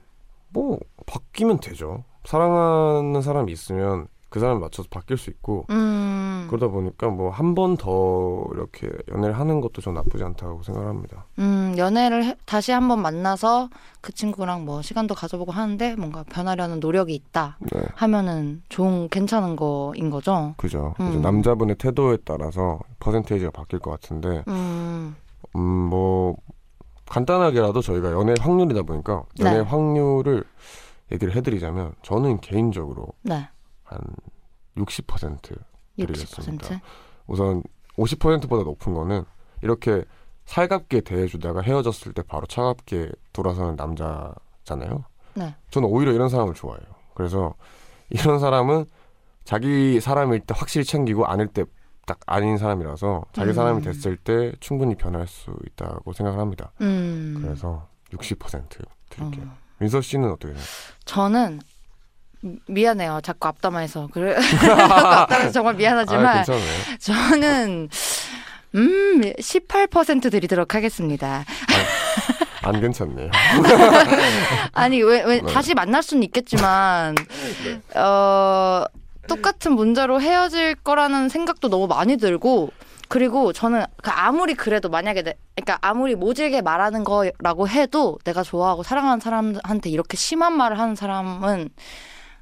뭐 바뀌면 되죠. 사랑하는 사람이 있으면 그 사람에 맞춰서 바뀔 수 있고 음, 그러다 보니까 뭐 한 번 더 이렇게 연애를 하는 것도 전 나쁘지 않다고 생각합니다. 음, 연애를 해- 다시 한 번 만나서 그 친구랑 뭐 시간도 가져보고 하는데 뭔가 변하려는 노력이 있다 네, 하면은 좋은 괜찮은 거인 거죠. 그죠. 음. 남자분의 태도에 따라서 퍼센테이지가 바뀔 것 같은데 음, 음, 뭐 간단하게라도 저희가 연애 확률이다 보니까 연애 네. 확률을 얘기를 해드리자면 저는 개인적으로 네, 한 60% 드리겠습니다. 60%. 우선 50%보다 높은 거는 이렇게 살갑게 대해주다가 헤어졌을 때 바로 차갑게 돌아서는 남자잖아요. 네. 저는 오히려 이런 사람을 좋아해요. 그래서 이런 사람은 자기 사람일 때 확실히 챙기고 아닐 때 딱 아닌 사람이라서 자기 음. 사람이 됐을 때 충분히 변할 수 있다고 생각을 합니다. 음, 그래서 60% 드릴게요. 음. 민서 씨는 어떻게 돼요? 저는 미- 미안해요. 자꾸 앞담화해서 그래 앞담화해서 정말 아, 미안하지만 괜찮아요. 저는 음 18% 드리도록 하겠습니다. 안 괜찮네요. 아니 왜, 왜 네. 다시 만날 수는 있겠지만 어 똑같은 문제로 헤어질 거라는 생각도 너무 많이 들고 그리고 저는 그 아무리 그래도 만약에 내, 그러니까 아무리 모질게 말하는 거라고 해도 내가 좋아하고 사랑하는 사람한테 이렇게 심한 말을 하는 사람은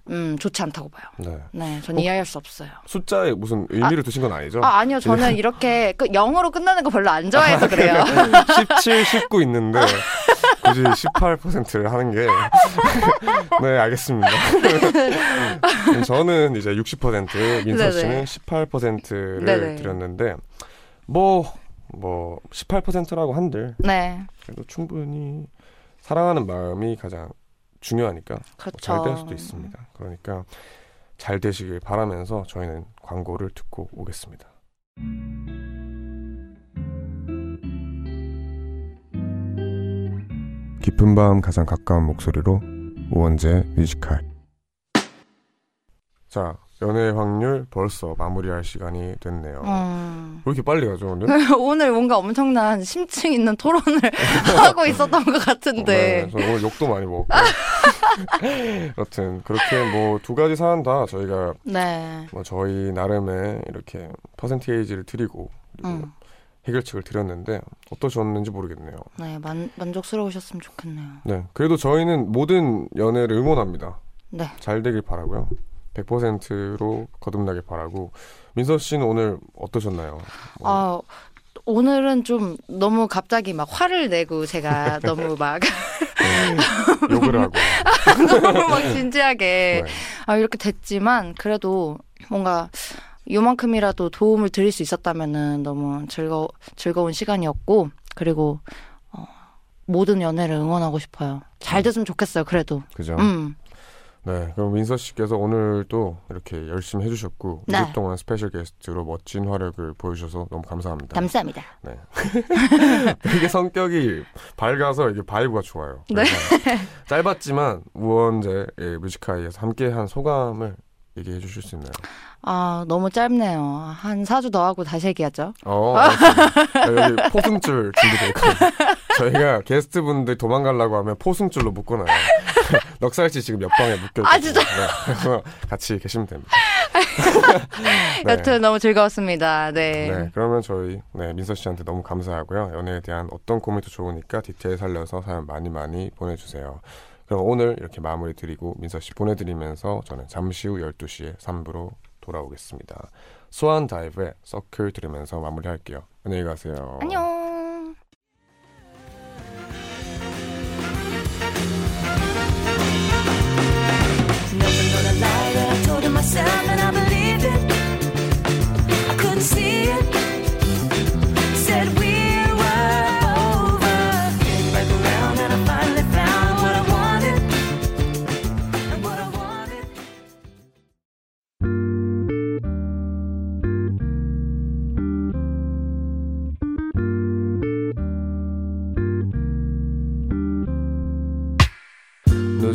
음 좋지 않다고 봐요. 네. 네, 전 이해할 수 없어요. 숫자에 무슨 의미를 두신 건 아니죠? 아 아니요, 저는 이렇게 그 영어로 끝나는 거 별로 안 좋아해서 그래요. 17, 19 있는데 굳이 18%를 하는 게 네, 알겠습니다. 저는 이제 60% 민서. 씨는 18%를 네네. 드렸는데 뭐 뭐 18%라고 한들 네, 그래도 충분히 사랑하는 마음이 가장 중요하니까 그렇죠. 잘될 수도 있습니다. 그러니까 잘 되시길 바라면서 저희는 광고를 듣고 오겠습니다. 깊은 밤 가장 가까운 목소리로 우원재 뮤지컬 자 연애 확률 벌써 마무리할 시간이 됐네요. 음. 왜 이렇게 빨리 가죠 오늘? 오늘 뭔가 엄청난 심층 있는 토론을 하고 있었던 것 같은데. 네, 저 오늘 욕도 많이 먹었고 여튼 그렇게 뭐 두 가지 사안 다 저희가 네. 뭐 저희 나름의 이렇게 퍼센테이지를 드리고 음. 해결책을 드렸는데 어떠셨는지 모르겠네요. 네, 만, 만족스러우셨으면 좋겠네요. 네, 그래도 저희는 모든 연애를 응원합니다. 네. 잘 되길 바라고요. 100%로 거듭나길 바라고 민서 씨는 오늘 어떠셨나요? 뭐, 아, 오늘은 좀 너무 갑자기 막 화를 내고 제가 너무 막, 욕을 하고 너무 막 진지하게 네. 아, 이렇게 됐지만 그래도 뭔가 요만큼이라도 도움을 드릴 수 있었다면은 너무 즐거, 즐거운 시간이었고 그리고 어, 모든 연애를 응원하고 싶어요. 잘 됐으면 좋겠어요, 그래도. 그죠? 음. 네, 그럼 민서 씨께서 오늘 또 이렇게 열심히 해주셨고 네. 2주 동안 special 게스트로 멋진 활약을 보여주셔서 너무 감사합니다. 감사합니다. 네. 되게 성격이 밝아서 이게 vibe가 좋아요. 네. 짧았지만 우원재의 뮤직하이에서 함께한 소감을 얘기해 주실 수 있나요? 아, 너무 짧네요. 한 4주 더 하고 다시 얘기하죠. 어, 알겠습니다. 여기 포승줄 준비되어 있거든요. 저희가 게스트분들 도망가려고 하면 포승줄로 묶어놔요. 넉살씨 지금 옆방에 묶여있거든요. 아, 진짜? 네, 같이 계시면 됩니다. 네. 여튼 너무 즐거웠습니다. 네. 네, 그러면 저희 네, 민서 씨한테 너무 감사하고요. 연애에 대한 어떤 고민도 좋으니까 디테일 살려서 사연 많이 많이 보내주세요. 그럼 오늘 이렇게 마무리 드리고 민서 씨 보내드리면서 저는 잠시 후 12시에 3부로 돌아오겠습니다. 소환 다이브의 서클 들으면서 마무리할게요. 안녕히 가세요. 안녕. Myself and I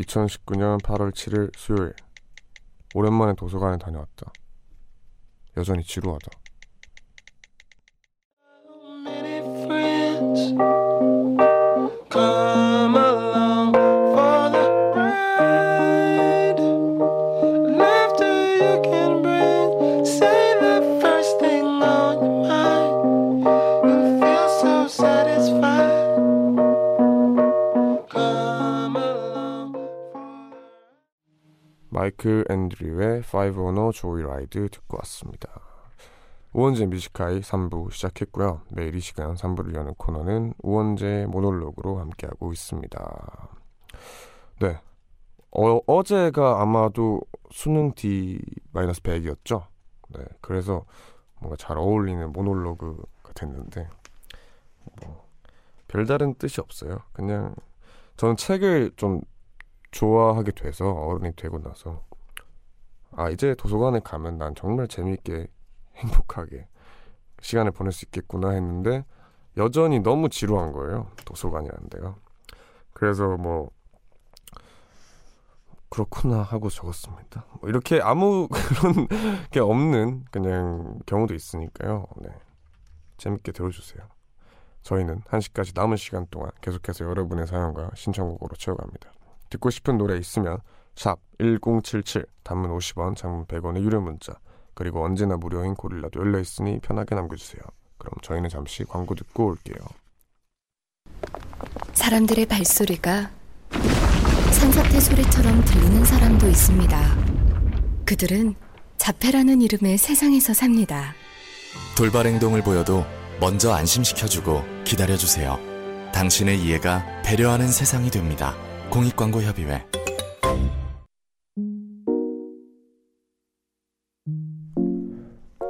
2019년 8월 7일 수요일 오랜만에 도서관에 다녀왔다. 여전히 지루하다. many 드류의 510 Joy Ride 듣고 왔습니다. 우원재 뮤직하이 3부 시작했고요. 매일 이 시간 3부를 여는 코너는 우원재 모놀로그로 함께하고 있습니다. 네. 어, 어제가 아마도 수능 D-100이었죠. 네. 그래서 뭔가 잘 어울리는 모놀로그가 됐는데 뭐 별다른 뜻이 없어요. 그냥 저는 책을 좀 좋아하게 돼서 어른이 되고 나서 아 이제 도서관에 가면 난 정말 재미있게 행복하게 시간을 보낼 수 있겠구나 했는데 여전히 너무 지루한 거예요 도서관이라는 데가. 그래서 뭐 그렇구나 하고 적었습니다. 뭐 이렇게 아무 그런 게 없는 그냥 경우도 있으니까요. 네. 재밌게 들어주세요. 저희는 1시까지 남은 시간 동안 계속해서 여러분의 사연과 신청곡으로 채워갑니다. 듣고 싶은 노래 있으면 샵 1077 단문 50원 장문 100원의 유료 문자 그리고 언제나 무료인 고릴라도 열려있으니 편하게 남겨주세요 그럼 저희는 잠시 광고 듣고 올게요 사람들의 발소리가 산사태 소리처럼 들리는 사람도 있습니다. 그들은 자폐라는 이름의 세상에서 삽니다. 돌발 행동을 보여도 먼저 안심시켜주고 기다려주세요. 당신의 이해가 배려하는 세상이 됩니다. 공익광고협의회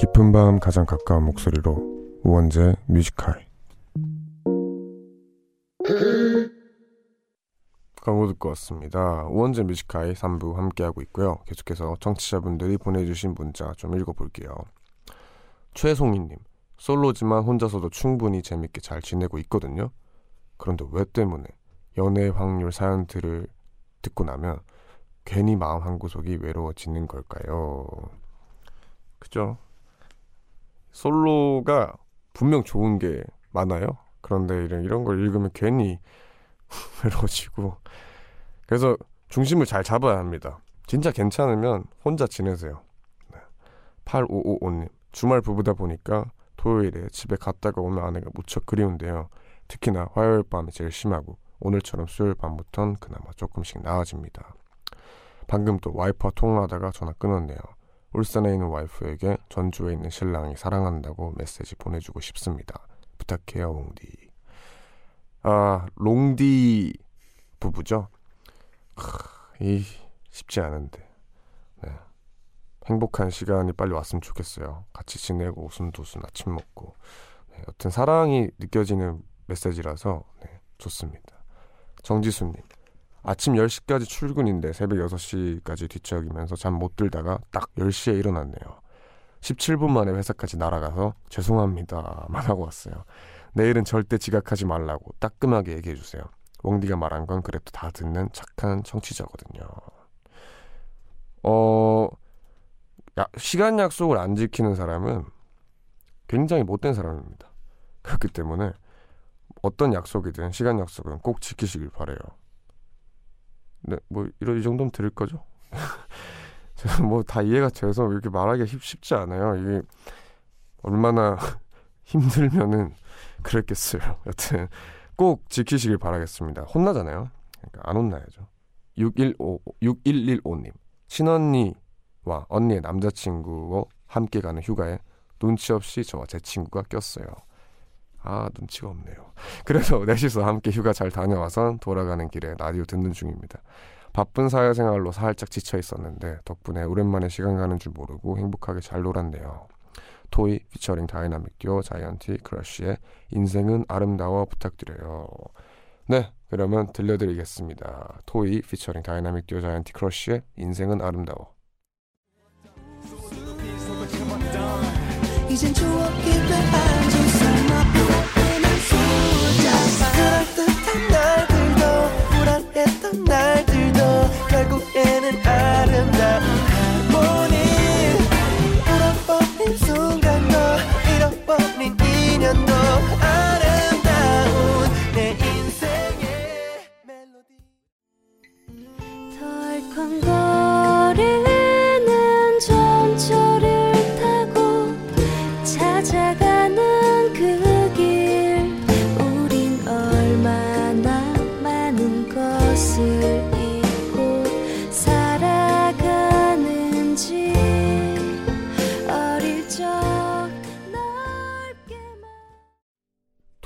깊은 밤 가장 가까운 목소리로 우원재 뮤직하이 광고 듣고 왔습니다. 우원재 뮤직하이 3부 함께하고 있고요. 계속해서 청취자분들이 보내주신 문자 좀 읽어볼게요. 최송이님 솔로지만 혼자서도 충분히 재밌게 잘 지내고 있거든요. 그런데 왜 때문에 연애 확률 사연들을 듣고 나면 괜히 마음 한 구석이 외로워지는 걸까요? 그죠? 솔로가 분명 좋은 게 많아요. 그런데 이런, 이런 걸 읽으면 괜히 외로워지고. 그래서 중심을 잘 잡아야 합니다. 진짜 괜찮으면 혼자 지내세요. 네. 8555님. 주말 부부다 보니까 토요일에 집에 갔다가 오면 아내가 무척 그리운데요. 특히나 화요일 밤이 제일 심하고 오늘처럼 수요일 밤부턴 그나마 조금씩 나아집니다. 방금 또 와이프와 통화하다가 전화 끊었네요. 울산에 있는 와이프에게 전주에 있는 신랑이 사랑한다고 메시지 보내주고 싶습니다. 부탁해요, 롱디. 아, 롱디 부부죠? 크, 이 쉽지 않은데. 네. 행복한 시간이 빨리 왔으면 좋겠어요. 같이 지내고 웃음도순 아침 먹고. 네, 여튼 사랑이 느껴지는 메시지라서 네, 좋습니다. 정지수님. 아침 10시까지 출근인데 새벽 6시까지 뒤척이면서 잠 못 들다가 딱 10시에 일어났네요. 17분 만에 회사까지 날아가서 죄송합니다만 하고 왔어요. 내일은 절대 지각하지 말라고 따끔하게 얘기해 주세요. 웡디가 말한 건 그래도 다 듣는 착한 청취자거든요. 어, 야, 시간 약속을 안 지키는 사람은 굉장히 못된 사람입니다. 그렇기 때문에 어떤 약속이든 시간 약속은 꼭 지키시길 바래요. 네, 뭐 이런 이 정도면 들을 거죠. 제가 뭐다 이해가 돼서 이렇게 말하기가 쉽, 쉽지 않아요. 이게 얼마나 힘들면은 그랬겠어요. 여튼 꼭 지키시길 바라겠습니다. 혼나잖아요. 그러니까 안 혼나야죠. 615 6115님 친언니와 언니의 남자친구와 함께 가는 휴가에 눈치 없이 저와 제 친구가 꼈어요. 아 눈치가 없네요. 그래서 넷이서 함께 휴가 잘 다녀와선 돌아가는 길에 라디오 듣는 중입니다. 바쁜 사회생활로 살짝 지쳐 있었는데 덕분에 오랜만에 시간 가는 줄 모르고 행복하게 잘 놀았네요. 토이 피처링 다이나믹 듀오 자이언티 크러쉬의 인생은 아름다워 부탁드려요. 네, 그러면 들려드리겠습니다. 토이 피처링 다이나믹 듀오 자이언티 크러쉬의 인생은 아름다워. 이젠 추억이 보이는 수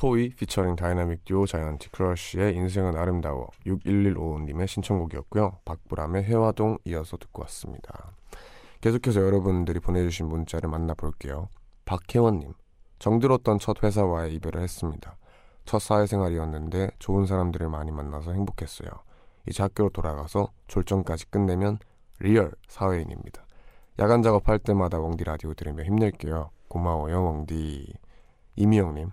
토이 피처링 다이나믹 듀오 자이언티 크러쉬의 인생은 아름다워 61155님의 신청곡이었고요. 박보람의 혜화동 이어서 듣고 왔습니다. 계속해서 여러분들이 보내주신 문자를 만나볼게요. 박혜원님 정들었던 첫 회사와의 이별을 했습니다. 첫 사회생활이었는데 좋은 사람들을 많이 만나서 행복했어요. 이제 학교로 돌아가서 졸전까지 끝내면 real 사회인입니다. 야간 작업할 때마다 웡디 라디오 들으며 힘낼게요. 고마워요 웡디. 이미영님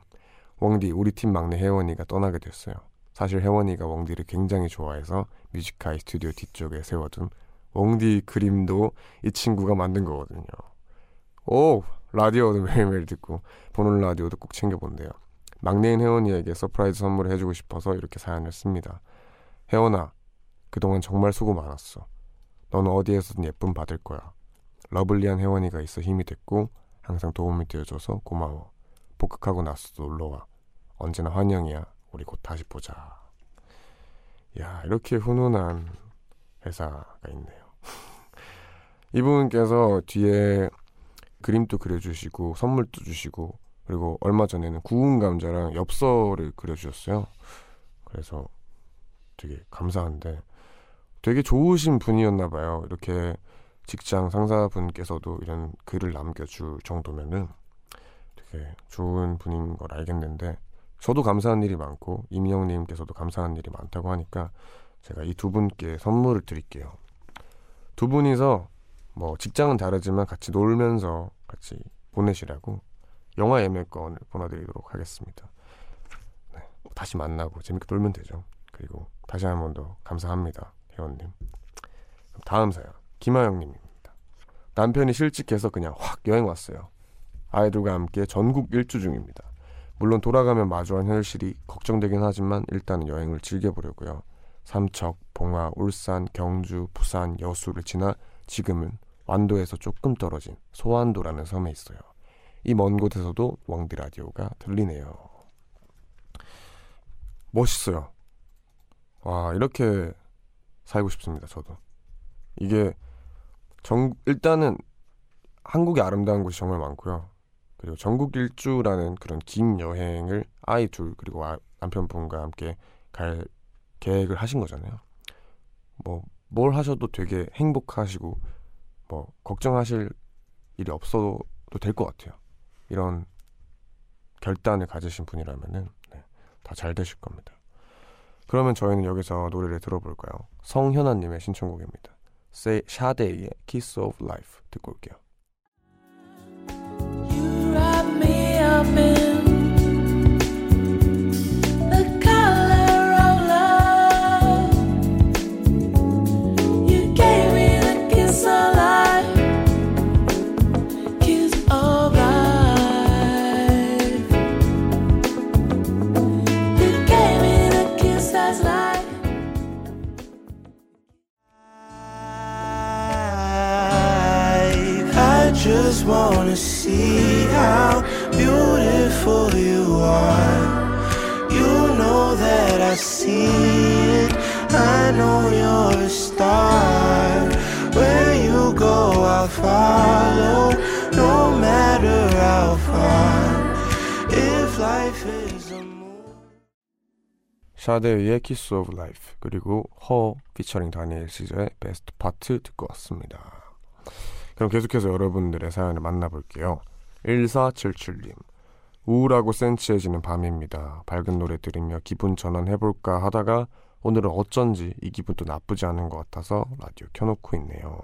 웡디 우리 팀 막내 혜원이가 떠나게 됐어요. 사실 혜원이가 웡디를 굉장히 좋아해서 뮤직하이 스튜디오 뒤쪽에 세워둔 웡디 그림도 이 친구가 만든 거거든요. 오 라디오도 매일매일 듣고 보는 라디오도 꼭 챙겨본대요. 막내인 혜원이에게 surprise 선물을 해주고 싶어서 이렇게 사연을 씁니다. 혜원아 그동안 정말 수고 많았어. 넌 어디에서든 예쁨 받을 거야. 러블리한 혜원이가 있어 힘이 됐고 항상 도움이 되어줘서 고마워. 복학하고 나서도 놀러와. 언제나 환영이야. 우리 곧 다시 보자. 야, 이렇게 훈훈한 회사가 있네요. 이분께서 뒤에 그림도 그려주시고 선물도 주시고 그리고 얼마 전에는 구운 감자랑 엽서를 그려주셨어요. 그래서 되게 감사한데 되게 좋으신 분이었나 봐요. 이렇게 직장 상사분께서도 이런 글을 남겨줄 정도면은 되게 좋은 분인 걸 알겠는데 저도 감사한 일이 많고 임영님께서도 감사한 일이 많다고 하니까 제가 이 두 분께 선물을 드릴게요. 두 분이서 뭐 직장은 다르지만 같이 놀면서 같이 보내시라고 영화 예매권을 보내드리도록 하겠습니다. 네, 다시 만나고 재밌게 놀면 되죠. 그리고 다시 한 번 더 감사합니다, 회원님. 다음 사연 김하영님입니다. 남편이 실직해서 그냥 확 여행 왔어요. 아이들과 함께 전국 일주 중입니다. 물론 돌아가면 마주한 현실이 걱정되긴 하지만 일단은 여행을 즐겨보려고요. 삼척, 봉화, 울산, 경주, 부산, 여수를 지나 지금은 완도에서 조금 떨어진 소완도라는 섬에 있어요. 이 먼 곳에서도 왕디 라디오가 들리네요. 멋있어요. 와 이렇게 살고 싶습니다. 저도 이게 정 일단은 한국의 아름다운 곳이 정말 많고요. 그리고 전국 일주라는 그런 긴 여행을 아이 둘 그리고 아- 남편분과 함께 갈 계획을 하신 거잖아요. 뭐 뭘 하셔도 되게 행복하시고 뭐 걱정하실 일이 없어도 될 것 같아요. 이런 결단을 가지신 분이라면은 네, 다잘 되실 겁니다. 그러면 저희는 여기서 노래를 들어볼까요? 성현아님의 신청곡입니다. Say 샤데이의 Kiss of Life 듣고 올게요. Just wanna see how beautiful you are. You know that I see it. I know you're a star. Where you go, I'll follow. No matter how far. If life is a. 샤데이의 키스 오브 라이프 그리고 허 피처링 다니엘 시저의 베스트 파트 듣고 왔습니다. 그럼 계속해서 여러분들의 사연을 만나볼게요. 1477님 우울하고 센치해지는 밤입니다. 밝은 노래 들으며 기분 전환해볼까 하다가 오늘은 어쩐지 이 기분도 나쁘지 않은 것 같아서 라디오 켜놓고 있네요.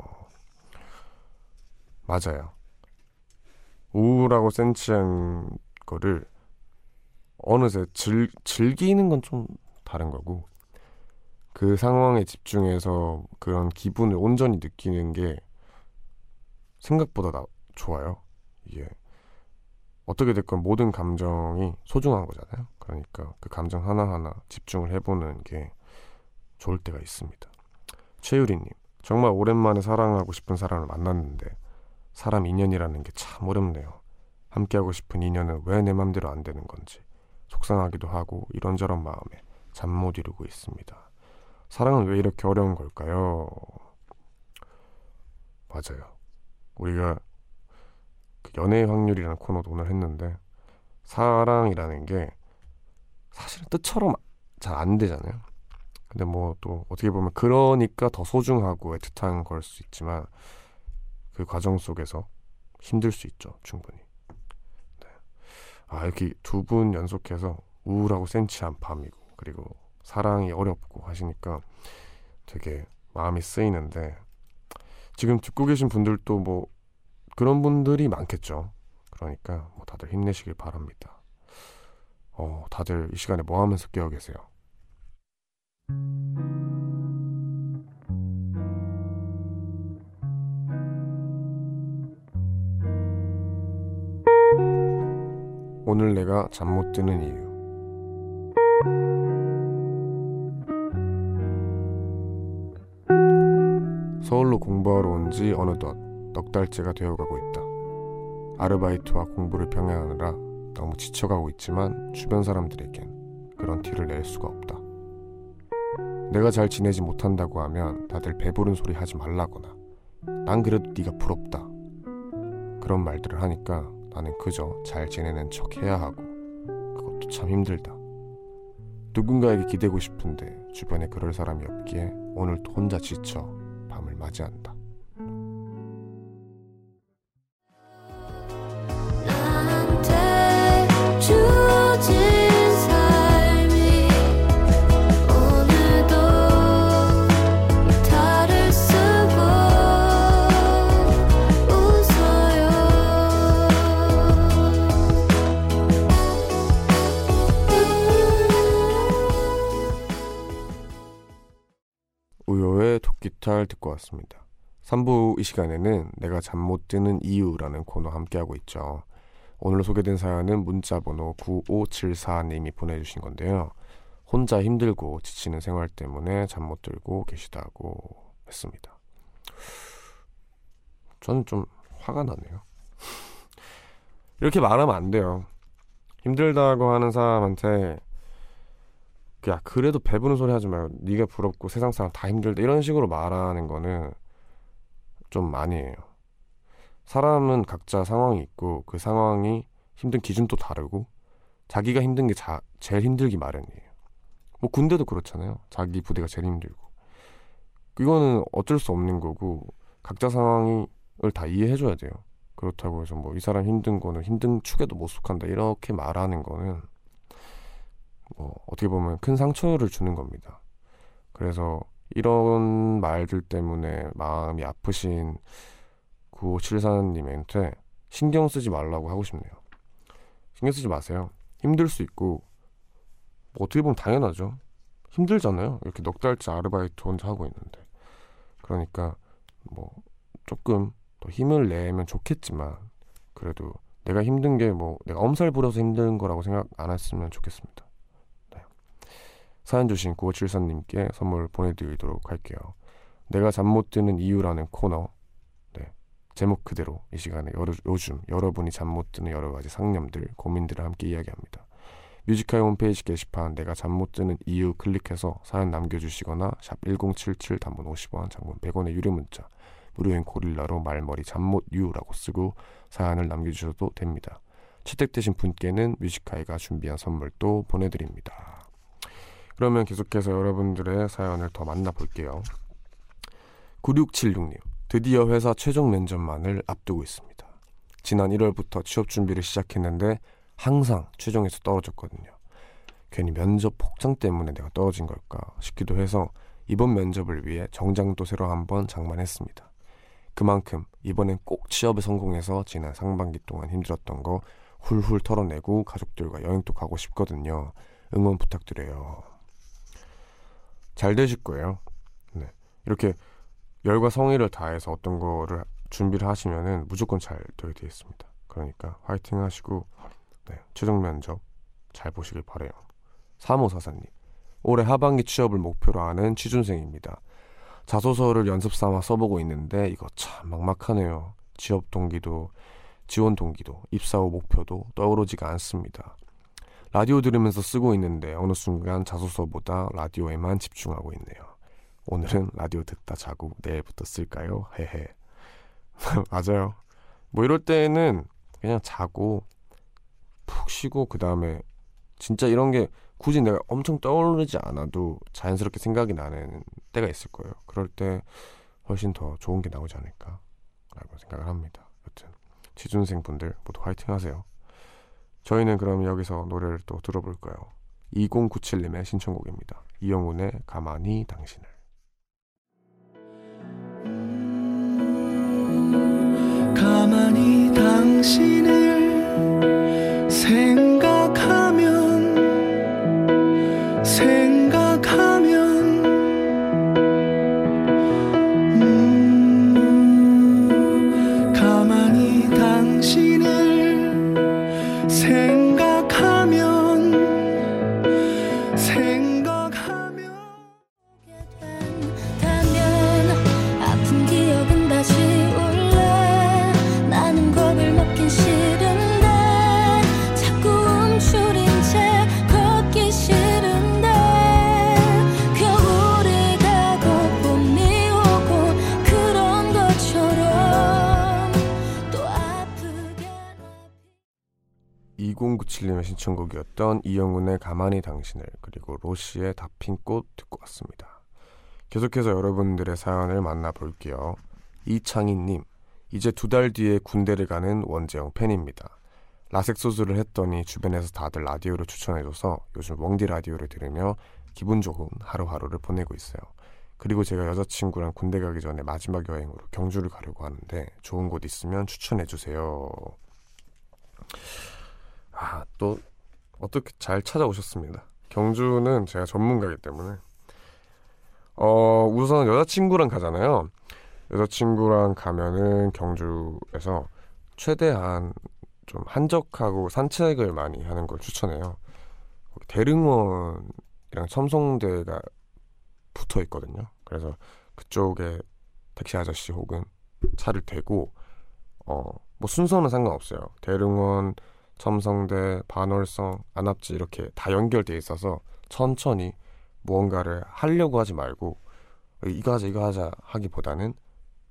맞아요. 우울하고 센치한 거를 어느새 즐, 즐기는 건 좀 다른 거고 그 상황에 집중해서 그런 기분을 온전히 느끼는 게 생각보다 나, 좋아요. 이게 어떻게 됐건 모든 감정이 소중한 거잖아요. 그러니까 그 감정 하나하나 집중을 해보는 게 좋을 때가 있습니다. 최유리님, 정말 오랜만에 사랑하고 싶은 사람을 만났는데 사람 인연이라는 게 참 어렵네요. 함께하고 싶은 인연은 왜 내 맘대로 안 되는 건지 속상하기도 하고 이런저런 마음에 잠 못 이루고 있습니다. 사랑은 왜 이렇게 어려운 걸까요? 맞아요. 우리가 그 연애의 확률이라는 코너도 오늘 했는데 사랑이라는 게 사실은 뜻처럼 잘 안 되잖아요. 근데 뭐 또 어떻게 보면 그러니까 더 소중하고 애틋한 걸 수 있지만 그 과정 속에서 힘들 수 있죠, 충분히. 네. 아, 이렇게 두 분 연속해서 우울하고 센치한 밤이고, 그리고 사랑이 어렵고 하시니까 되게 마음이 쓰이는데, 지금 듣고 계신 분들도 뭐 그런 분들이 많겠죠. 그러니까 뭐 다들 힘내시길 바랍니다. 어, 다들 이 시간에 뭐 하면서 깨어 계세요? 오늘 내가 잠 못 드는 이유. 서울로 공부하러 온 지 어느덧 넉 달째가 되어가고 있다. 아르바이트와 공부를 병행하느라 너무 지쳐가고 있지만 주변 사람들에겐 그런 티를 낼 수가 없다. 내가 잘 지내지 못한다고 하면 다들 배부른 소리 하지 말라거나 난 그래도 네가 부럽다. 그런 말들을 하니까 나는 그저 잘 지내는 척 해야 하고 그것도 참 힘들다. 누군가에게 기대고 싶은데 주변에 그럴 사람이 없기에 오늘도 혼자 지쳐 밤을 맞이한다. 왔습니다. 3부 이 시간에는 내가 잠 못 드는 이유라는 코너 함께하고 있죠. 오늘 소개된 사연은 문자번호 9574님이 보내주신 건데요. 혼자 힘들고 지치는 생활 때문에 잠 못 들고 계시다고 했습니다. 저는 좀 화가 나네요. 이렇게 말하면 안 돼요. 힘들다고 하는 사람한테 야 그래도 배부른 소리 하지 말고 네가 부럽고 세상 사람 다 힘들다 이런 식으로 말하는 거는 좀 아니에요. 사람은 각자 상황이 있고 그 상황이 힘든 기준도 다르고 자기가 힘든 게 자, 제일 힘들기 마련이에요. 뭐 군대도 그렇잖아요. 자기 부대가 제일 힘들고 이거는 어쩔 수 없는 거고 각자 상황을 다 이해해줘야 돼요. 그렇다고 해서 뭐 이 사람 힘든 거는 힘든 축에도 못 속한다 이렇게 말하는 거는 뭐 어떻게 보면 큰 상처를 주는 겁니다. 그래서 이런 말들 때문에 마음이 아프신 9574님한테 신경 쓰지 말라고 하고 싶네요. 신경 쓰지 마세요. 힘들 수 있고 뭐 어떻게 보면 당연하죠. 힘들잖아요. 이렇게 넉 달째 아르바이트 혼자 하고 있는데. 그러니까 뭐 조금 더 힘을 내면 좋겠지만 그래도 내가 힘든 게 뭐 내가 엄살 부려서 힘든 거라고 생각 안 했으면 좋겠습니다. 네. 사연 주신 9574님께 선물 보내드리도록 할게요. 내가 잠 못 드는 이유라는 코너 네. 제목 그대로 이 시간에 여러, 요즘 여러분이 잠 못 드는 여러 가지 상념들, 고민들을 함께 이야기합니다. 뮤직하이 홈페이지 게시판 내가 잠 못 드는 이유 클릭해서 사연 남겨주시거나 샵 1077 단문 50원 장문 100원의 유료 문자 무료인 고릴라로 말머리 잠 못 유라고 쓰고 사연을 남겨주셔도 됩니다. 채택되신 분께는 뮤지카이가 준비한 선물도 보내드립니다. 그러면 계속해서 여러분들의 사연을 더 만나볼게요. 9676님, 드디어 회사 최종 면접만을 앞두고 있습니다. 지난 1월부터 취업 준비를 시작했는데 항상 최종에서 떨어졌거든요. 괜히 면접 폭장 때문에 내가 떨어진 걸까 싶기도 해서 이번 면접을 위해 정장도 새로 한번 장만했습니다. 그만큼 이번엔 꼭 취업에 성공해서 지난 상반기 동안 힘들었던 거 훌훌 털어내고 가족들과 여행도 가고 싶거든요. 응원 부탁드려요. 잘 되실 거예요. 네. 이렇게 열과 성의를 다해서 어떤 거를 준비를 하시면은 무조건 잘 되게 되어 있습니다. 그러니까 화이팅 하시고 네, 최종 면접 잘 보시길 바래요. 3호 사사님 올해 하반기 취업을 목표로 하는 취준생입니다. 자소서를 연습 삼아 써보고 있는데 이거 참 막막하네요. 취업 동기도 지원 동기도 입사 후 목표도 떠오르지가 않습니다. 라디오 들으면서 쓰고 있는데 어느 순간 자소서보다 라디오에만 집중하고 있네요. 오늘은 라디오 듣다 자고 내일부터 쓸까요? 헤헤. 맞아요. 뭐 이럴 때는 그냥 자고 푹 쉬고 그 다음에 진짜 이런 게 굳이 내가 엄청 떠오르지 않아도 자연스럽게 생각이 나는 때가 있을 거예요. 그럴 때 훨씬 더 좋은 게 나오지 않을까라고 생각을 합니다. 여튼 취준생 분들 모두 화이팅 하세요. 저희는 그럼 여기서 노래를 또 들어볼까요? 2097님의 신청곡입니다. 이영훈의 가만히 당신을. 가만히 당신을 생각하면 2097님의 신청곡이었던 이영훈의 가만히 당신을 그리고 로시의 다 핀 꽃 듣고 왔습니다. 계속해서 여러분들의 사연을 만나볼게요. 이창희님, 이제 두 달 뒤에 군대를 가는 원재영 팬입니다. 라섹 수술을 했더니 주변에서 다들 라디오를 추천해줘서 요즘 웡디 라디오를 들으며 기분 좋은 하루하루를 보내고 있어요. 그리고 제가 여자친구랑 군대 가기 전에 마지막 여행으로 경주를 가려고 하는데 좋은 곳 있으면 추천해주세요. 아, 또 어떻게 잘 찾아오셨습니다. 경주는 제가 전문가이기 때문에 어, 우선 여자친구랑 가잖아요. 여자친구랑 가면은 경주에서 최대한 좀 한적하고 산책을 많이 하는 걸 추천해요. 대릉원이랑 첨성대가 붙어 있거든요. 그래서 그쪽에 택시 아저씨 혹은 차를 대고 어, 뭐 순서는 상관없어요. 대릉원, 첨성대, 반월성, 안압지 이렇게 다 연결돼 있어서 천천히 무언가를 하려고 하지 말고 이거 하자 이거 하자 하기보다는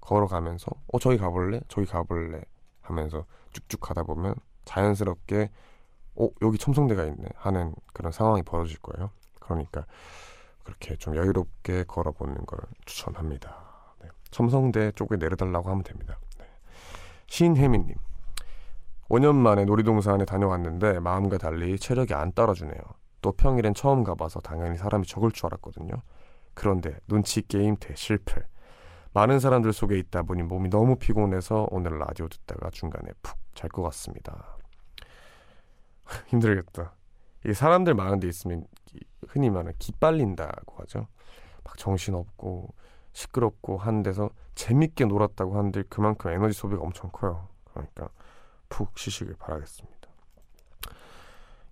걸어가면서 어 저기 가볼래 저기 가볼래 하면서 쭉쭉 가다 보면 자연스럽게 어 여기 첨성대가 있네 하는 그런 상황이 벌어질 거예요. 그러니까 그렇게 좀 여유롭게 걸어보는 걸 추천합니다. 네. 첨성대 쪽에 내려달라고 하면 됩니다. 네. 신혜민님 5년 만에 놀이동산에 다녀왔는데 마음과 달리 체력이 안 따라주네요. 또 평일엔 처음 가봐서 당연히 사람이 적을 줄 알았거든요. 그런데 눈치 게임 대실패. 많은 사람들 속에 있다 보니 몸이 너무 피곤해서 오늘 라디오 듣다가 중간에 푹 잘 것 같습니다. 힘들겠다. 이 사람들 많은 데 있으면 기- 흔히 말하는 기빨린다고 하죠. 막 정신없고 시끄럽고 한 데서 재밌게 놀았다고 하는데 그만큼 에너지 소비가 엄청 커요. 그러니까 푹 쉬시길 바라겠습니다.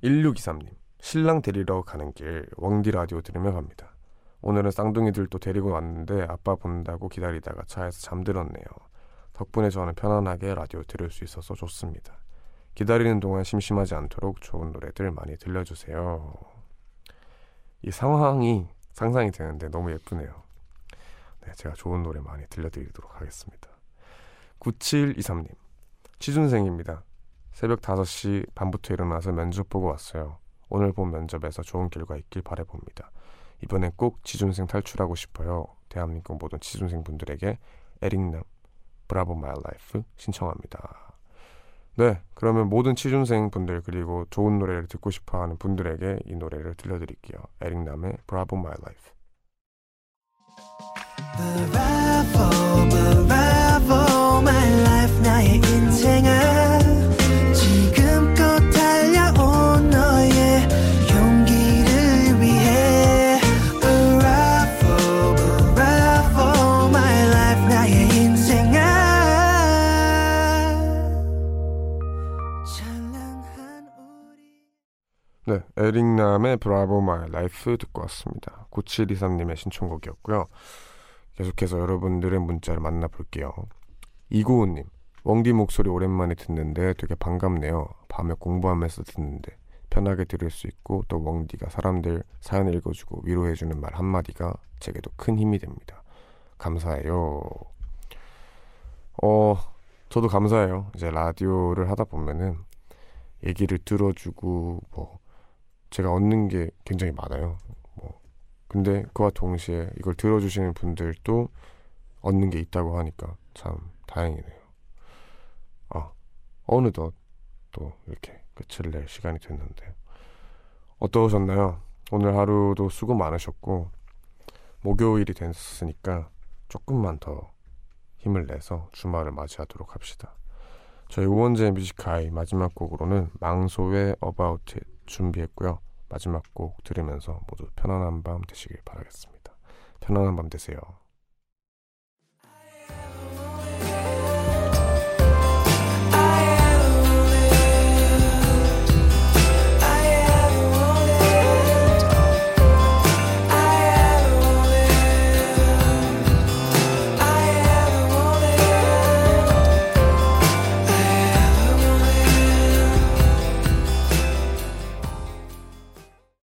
1623님, 신랑 데리러 가는 길 왕디 라디오 들으며 갑니다. 오늘은 쌍둥이들도 데리고 왔는데 아빠 본다고 기다리다가 차에서 잠들었네요. 덕분에 저는 편안하게 라디오 들을 수 있어서 좋습니다. 기다리는 동안 심심하지 않도록 좋은 노래들 많이 들려주세요. 이 상황이 상상이 되는데 너무 예쁘네요. 네, 제가 좋은 노래 많이 들려드리도록 하겠습니다. 9723님, 취준생입니다. 새벽 5시 반부터 일어나서 면접 보고 왔어요. 오늘 본 면접에서 좋은 결과 있길 바라봅니다. 이번엔 꼭 지준생 탈출하고 싶어요. 대한민국 모든 지준생 분들에게 에릭남 Bravo My Life 신청합니다. 네, 그러면 모든 취준생 분들 그리고 좋은 노래를 듣고 싶어하는 분들에게 이 노래를 들려드릴게요. 에릭남의 Bravo My Life. 에릭남의 Bravo My Life 듣고 왔습니다. 9723님의 신청곡이었고요. 계속해서 여러분들의 문자를 만나볼게요. 이고은님, 웡디 목소리 오랜만에 듣는데 되게 반갑네요. 밤에 공부하면서 듣는데 편하게 들을 수 있고 또 웡디가 사람들 사연 읽어주고 위로해주는 말 한마디가 제게도 큰 힘이 됩니다. 감사해요. 어, 저도 감사해요. 이제 라디오를 하다 보면은 얘기를 들어주고 뭐 제가 얻는 게 굉장히 많아요. 뭐 근데 그와 동시에 이걸 들어주시는 분들도 얻는 게 있다고 하니까 참 다행이네요. 아 어느덧 또 이렇게 끝을 낼 시간이 됐는데 어떠셨나요? 오늘 하루도 수고 많으셨고 목요일이 됐으니까 조금만 더 힘을 내서 주말을 맞이하도록 합시다. 저희 우원재 뮤직하이 마지막 곡으로는 망소의 About It 준비했고요. 마지막 곡 들으면서 모두 편안한 밤 되시길 바라겠습니다. 편안한 밤 되세요.